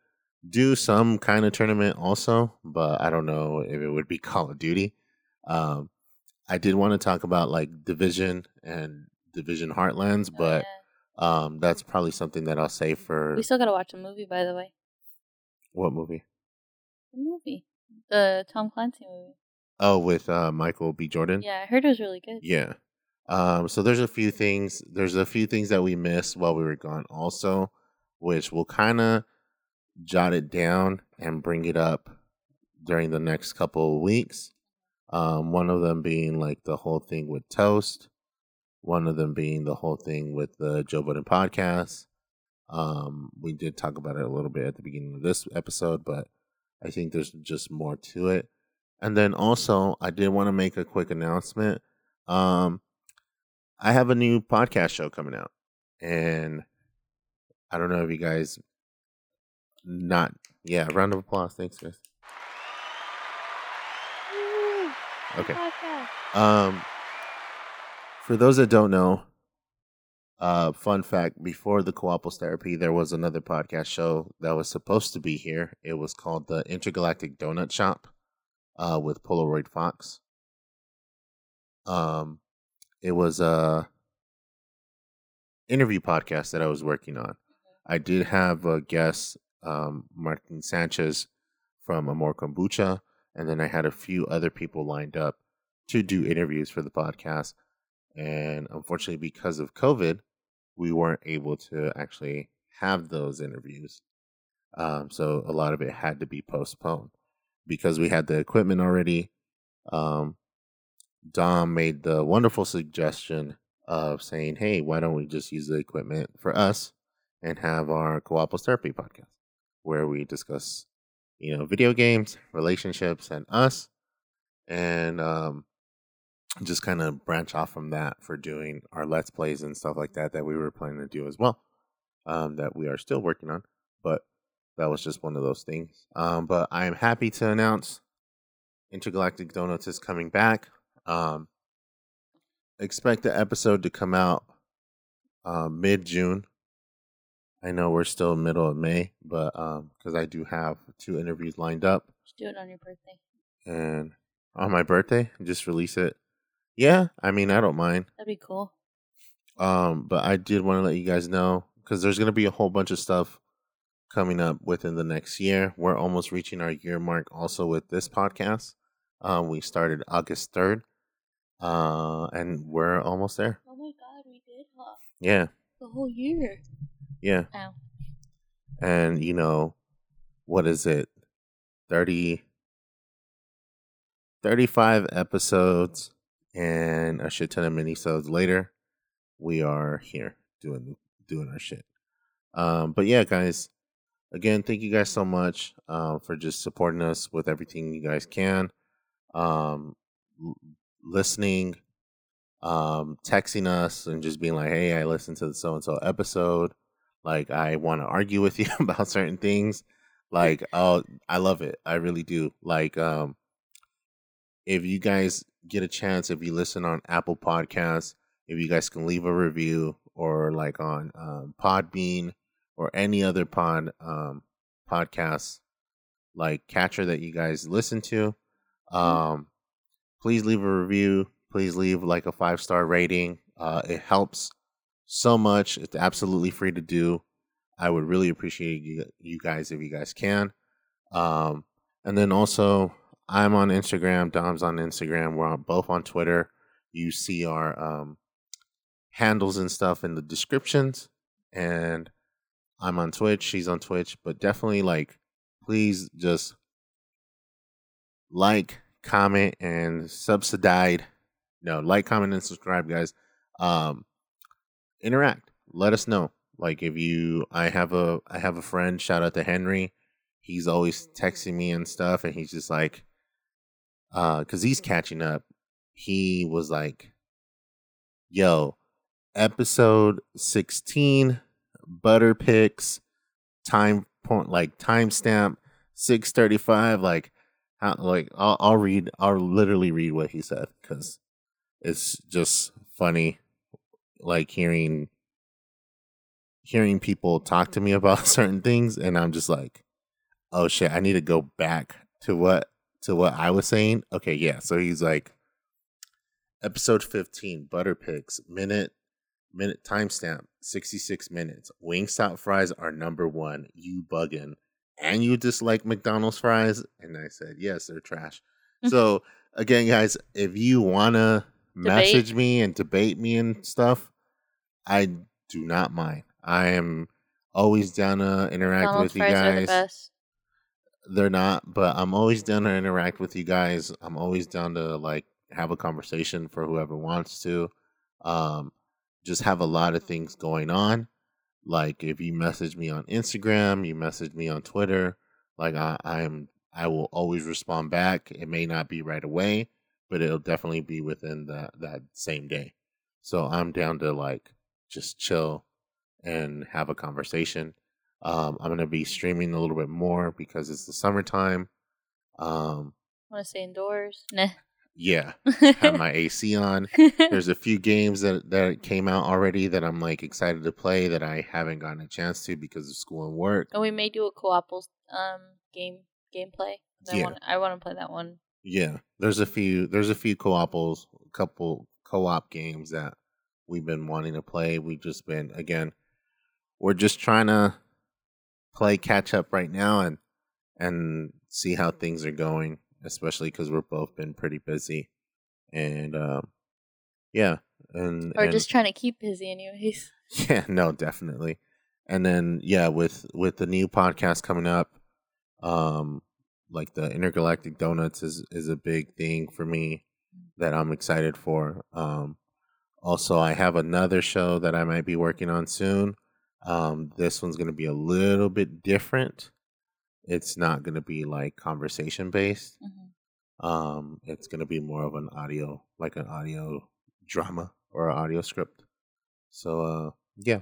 do some kind of tournament also, but I don't know if it would be Call of Duty. Um, I did want to talk about like Division and Division Heartlands, Oh, but um, that's probably something that I'll say for we still gotta watch a movie, by the way. what movie? The movie, the Tom Clancy movie. Oh, with uh, Michael B. Jordan. Yeah, I heard it was really good. Yeah. Um, so there's a few things. There's a few things that we missed while we were gone, also, which we'll kind of jot it down and bring it up during the next couple of weeks. Um, one of them being like the whole thing with Toast, one of them being the whole thing with the Joe Budden podcast. Um, we did talk about it a little bit at the beginning of this episode, but I think there's just more to it. And then also, I did want to make a quick announcement. Um, I have a new podcast show coming out, and I don't know if you guys not yeah. Round of applause, thanks guys. Okay. Um, for those that don't know, uh, fun fact: before the Coapos Therapy, there was another podcast show that was supposed to be here. It was called the Intergalactic Donut Shop, uh, with Polaroid Fox. Um, it was a interview podcast that I was working on. I did have a guest, um, Martin Sanchez from Amor Kombucha, and then I had a few other people lined up to do interviews for the podcast. And unfortunately, because of COVID, we weren't able to actually have those interviews. Um, so a lot of it had to be postponed because we had the equipment already. Um, Dom made the wonderful suggestion of saying, "Hey, why don't we just use the equipment for us and have our Coapos Therapy podcast, where we discuss, you know, video games, relationships, and us, and um, just kind of branch off from that for doing our let's plays and stuff like that that we were planning to do as well, um, that we are still working on, but." That was just one of those things. Um, but I am happy to announce Intergalactic Donuts is coming back. Um, expect the episode to come out uh, mid June. I know we're still middle of May, but because um, I do have two interviews lined up. Just do it on your birthday. And on my birthday, just release it. Yeah, I mean, I don't mind. That'd be cool. Um, but I did want to let you guys know because there's gonna be a whole bunch of stuff coming up within the next year. We're almost reaching our year mark also with this podcast. Um, we started August 3rd, uh, and we're almost there. Oh my god, we did, huh? Yeah. The whole year. Yeah. Ow. And, you know, what is it? 30, 35 episodes and a shit ton of minisodes later, we are here doing doing our shit. Um, but yeah, guys, again, thank you guys so much uh, for just supporting us with everything you guys can, um, l- listening, um, texting us, and just being like, "Hey, I listened to the so and so episode. Like, I want to argue with you about certain things. Like, oh, I love it. I really do. Like, um, if you guys get a chance, if you listen on Apple Podcasts, if you guys can leave a review or like on um, Podbean." or any other pod um, podcast like catcher that you guys listen to mm-hmm. um, please leave a review please leave like a five star rating uh, it helps so much it's absolutely free to do i would really appreciate you, you guys if you guys can um, and then also i'm on instagram dom's on instagram we're on, both on twitter you see our um, handles and stuff in the descriptions and I'm on Twitch. She's on Twitch. But definitely, like, please just like, comment, and subsidize. No, like, comment, and subscribe, guys. Um, interact. Let us know. Like, if you, I have a, I have a friend. Shout out to Henry. He's always texting me and stuff, and he's just like, uh, because he's catching up. He was like, "Yo, episode sixteen." butter picks, time point like timestamp six thirty five. Like how like I'll, I'll read. I'll literally read what he said because it's just funny. Like hearing hearing people talk to me about certain things, and I'm just like, oh shit, I need to go back to what to what I was saying. Okay, yeah. So he's like, episode 15, Butter Picks, minute minute timestamp 66 minutes. Wingstop fries are number one. You bugging and you dislike mcdonald's fries? And i said yes they're trash. Mm-hmm. So again guys if you want to message me and debate me and stuff i do not mind i am always down to interact McDonald's with you guys they're not, but I'm always down to interact with you guys. I'm always down to like have a conversation for whoever wants to. Um, just have a lot of things going on. Like if you message me on Instagram, you message me on Twitter, like I, I'm I will always respond back. It may not be right away, but it'll definitely be within that that same day. So I'm down to like just chill and have a conversation. Um, I'm gonna be streaming a little bit more because it's the summertime. Um, Want to stay indoors? Nah. yeah, have my AC on. There's a few games that that came out already that I'm like excited to play that I haven't gotten a chance to because of school and work. and we may do a co-op um game gameplay. I Yeah. want I want to play that one. Yeah, there's a few there's a few co-opals, a couple co-op games that we've been wanting to play. We've just been again, we're just trying to play catch up right now and and see how things are going, especially because we're both been pretty busy, and um, yeah, and Or and- just trying to keep busy, anyways. yeah, no, definitely. And then yeah, with with the new podcast coming up, um like the intergalactic donuts is is a big thing for me that I'm excited for. Um also I have another show that I might be working on soon. Um this one's going to be a little bit different. It's not going to be like conversation based. Mhm. Um it's going to be more of an audio like an audio drama or an audio script. So uh yeah.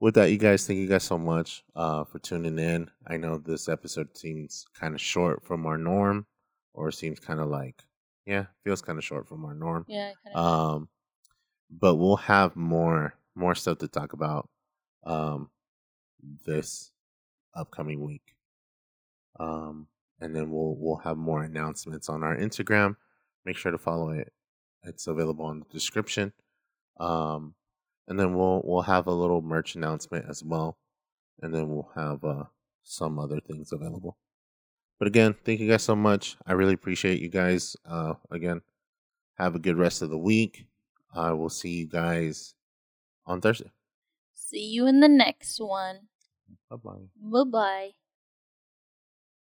With that, you guys, thank you guys so much uh for tuning in. I know this episode seems kind of short from our norm, or seems kind of like yeah, feels kind of short from our norm. Yeah, kind of. Um, but we'll have more more stuff to talk about um this upcoming week. Um, and then we'll we'll have more announcements on our Instagram. Make sure to follow it. It's available in the description. Um, and then we'll we'll have a little merch announcement as well, and then we'll have uh, some other things available. But again, thank you guys so much. I really appreciate you guys. Uh, again, have a good rest of the week. I will see you guys on Thursday. See you in the next one. Bye bye. Bye bye.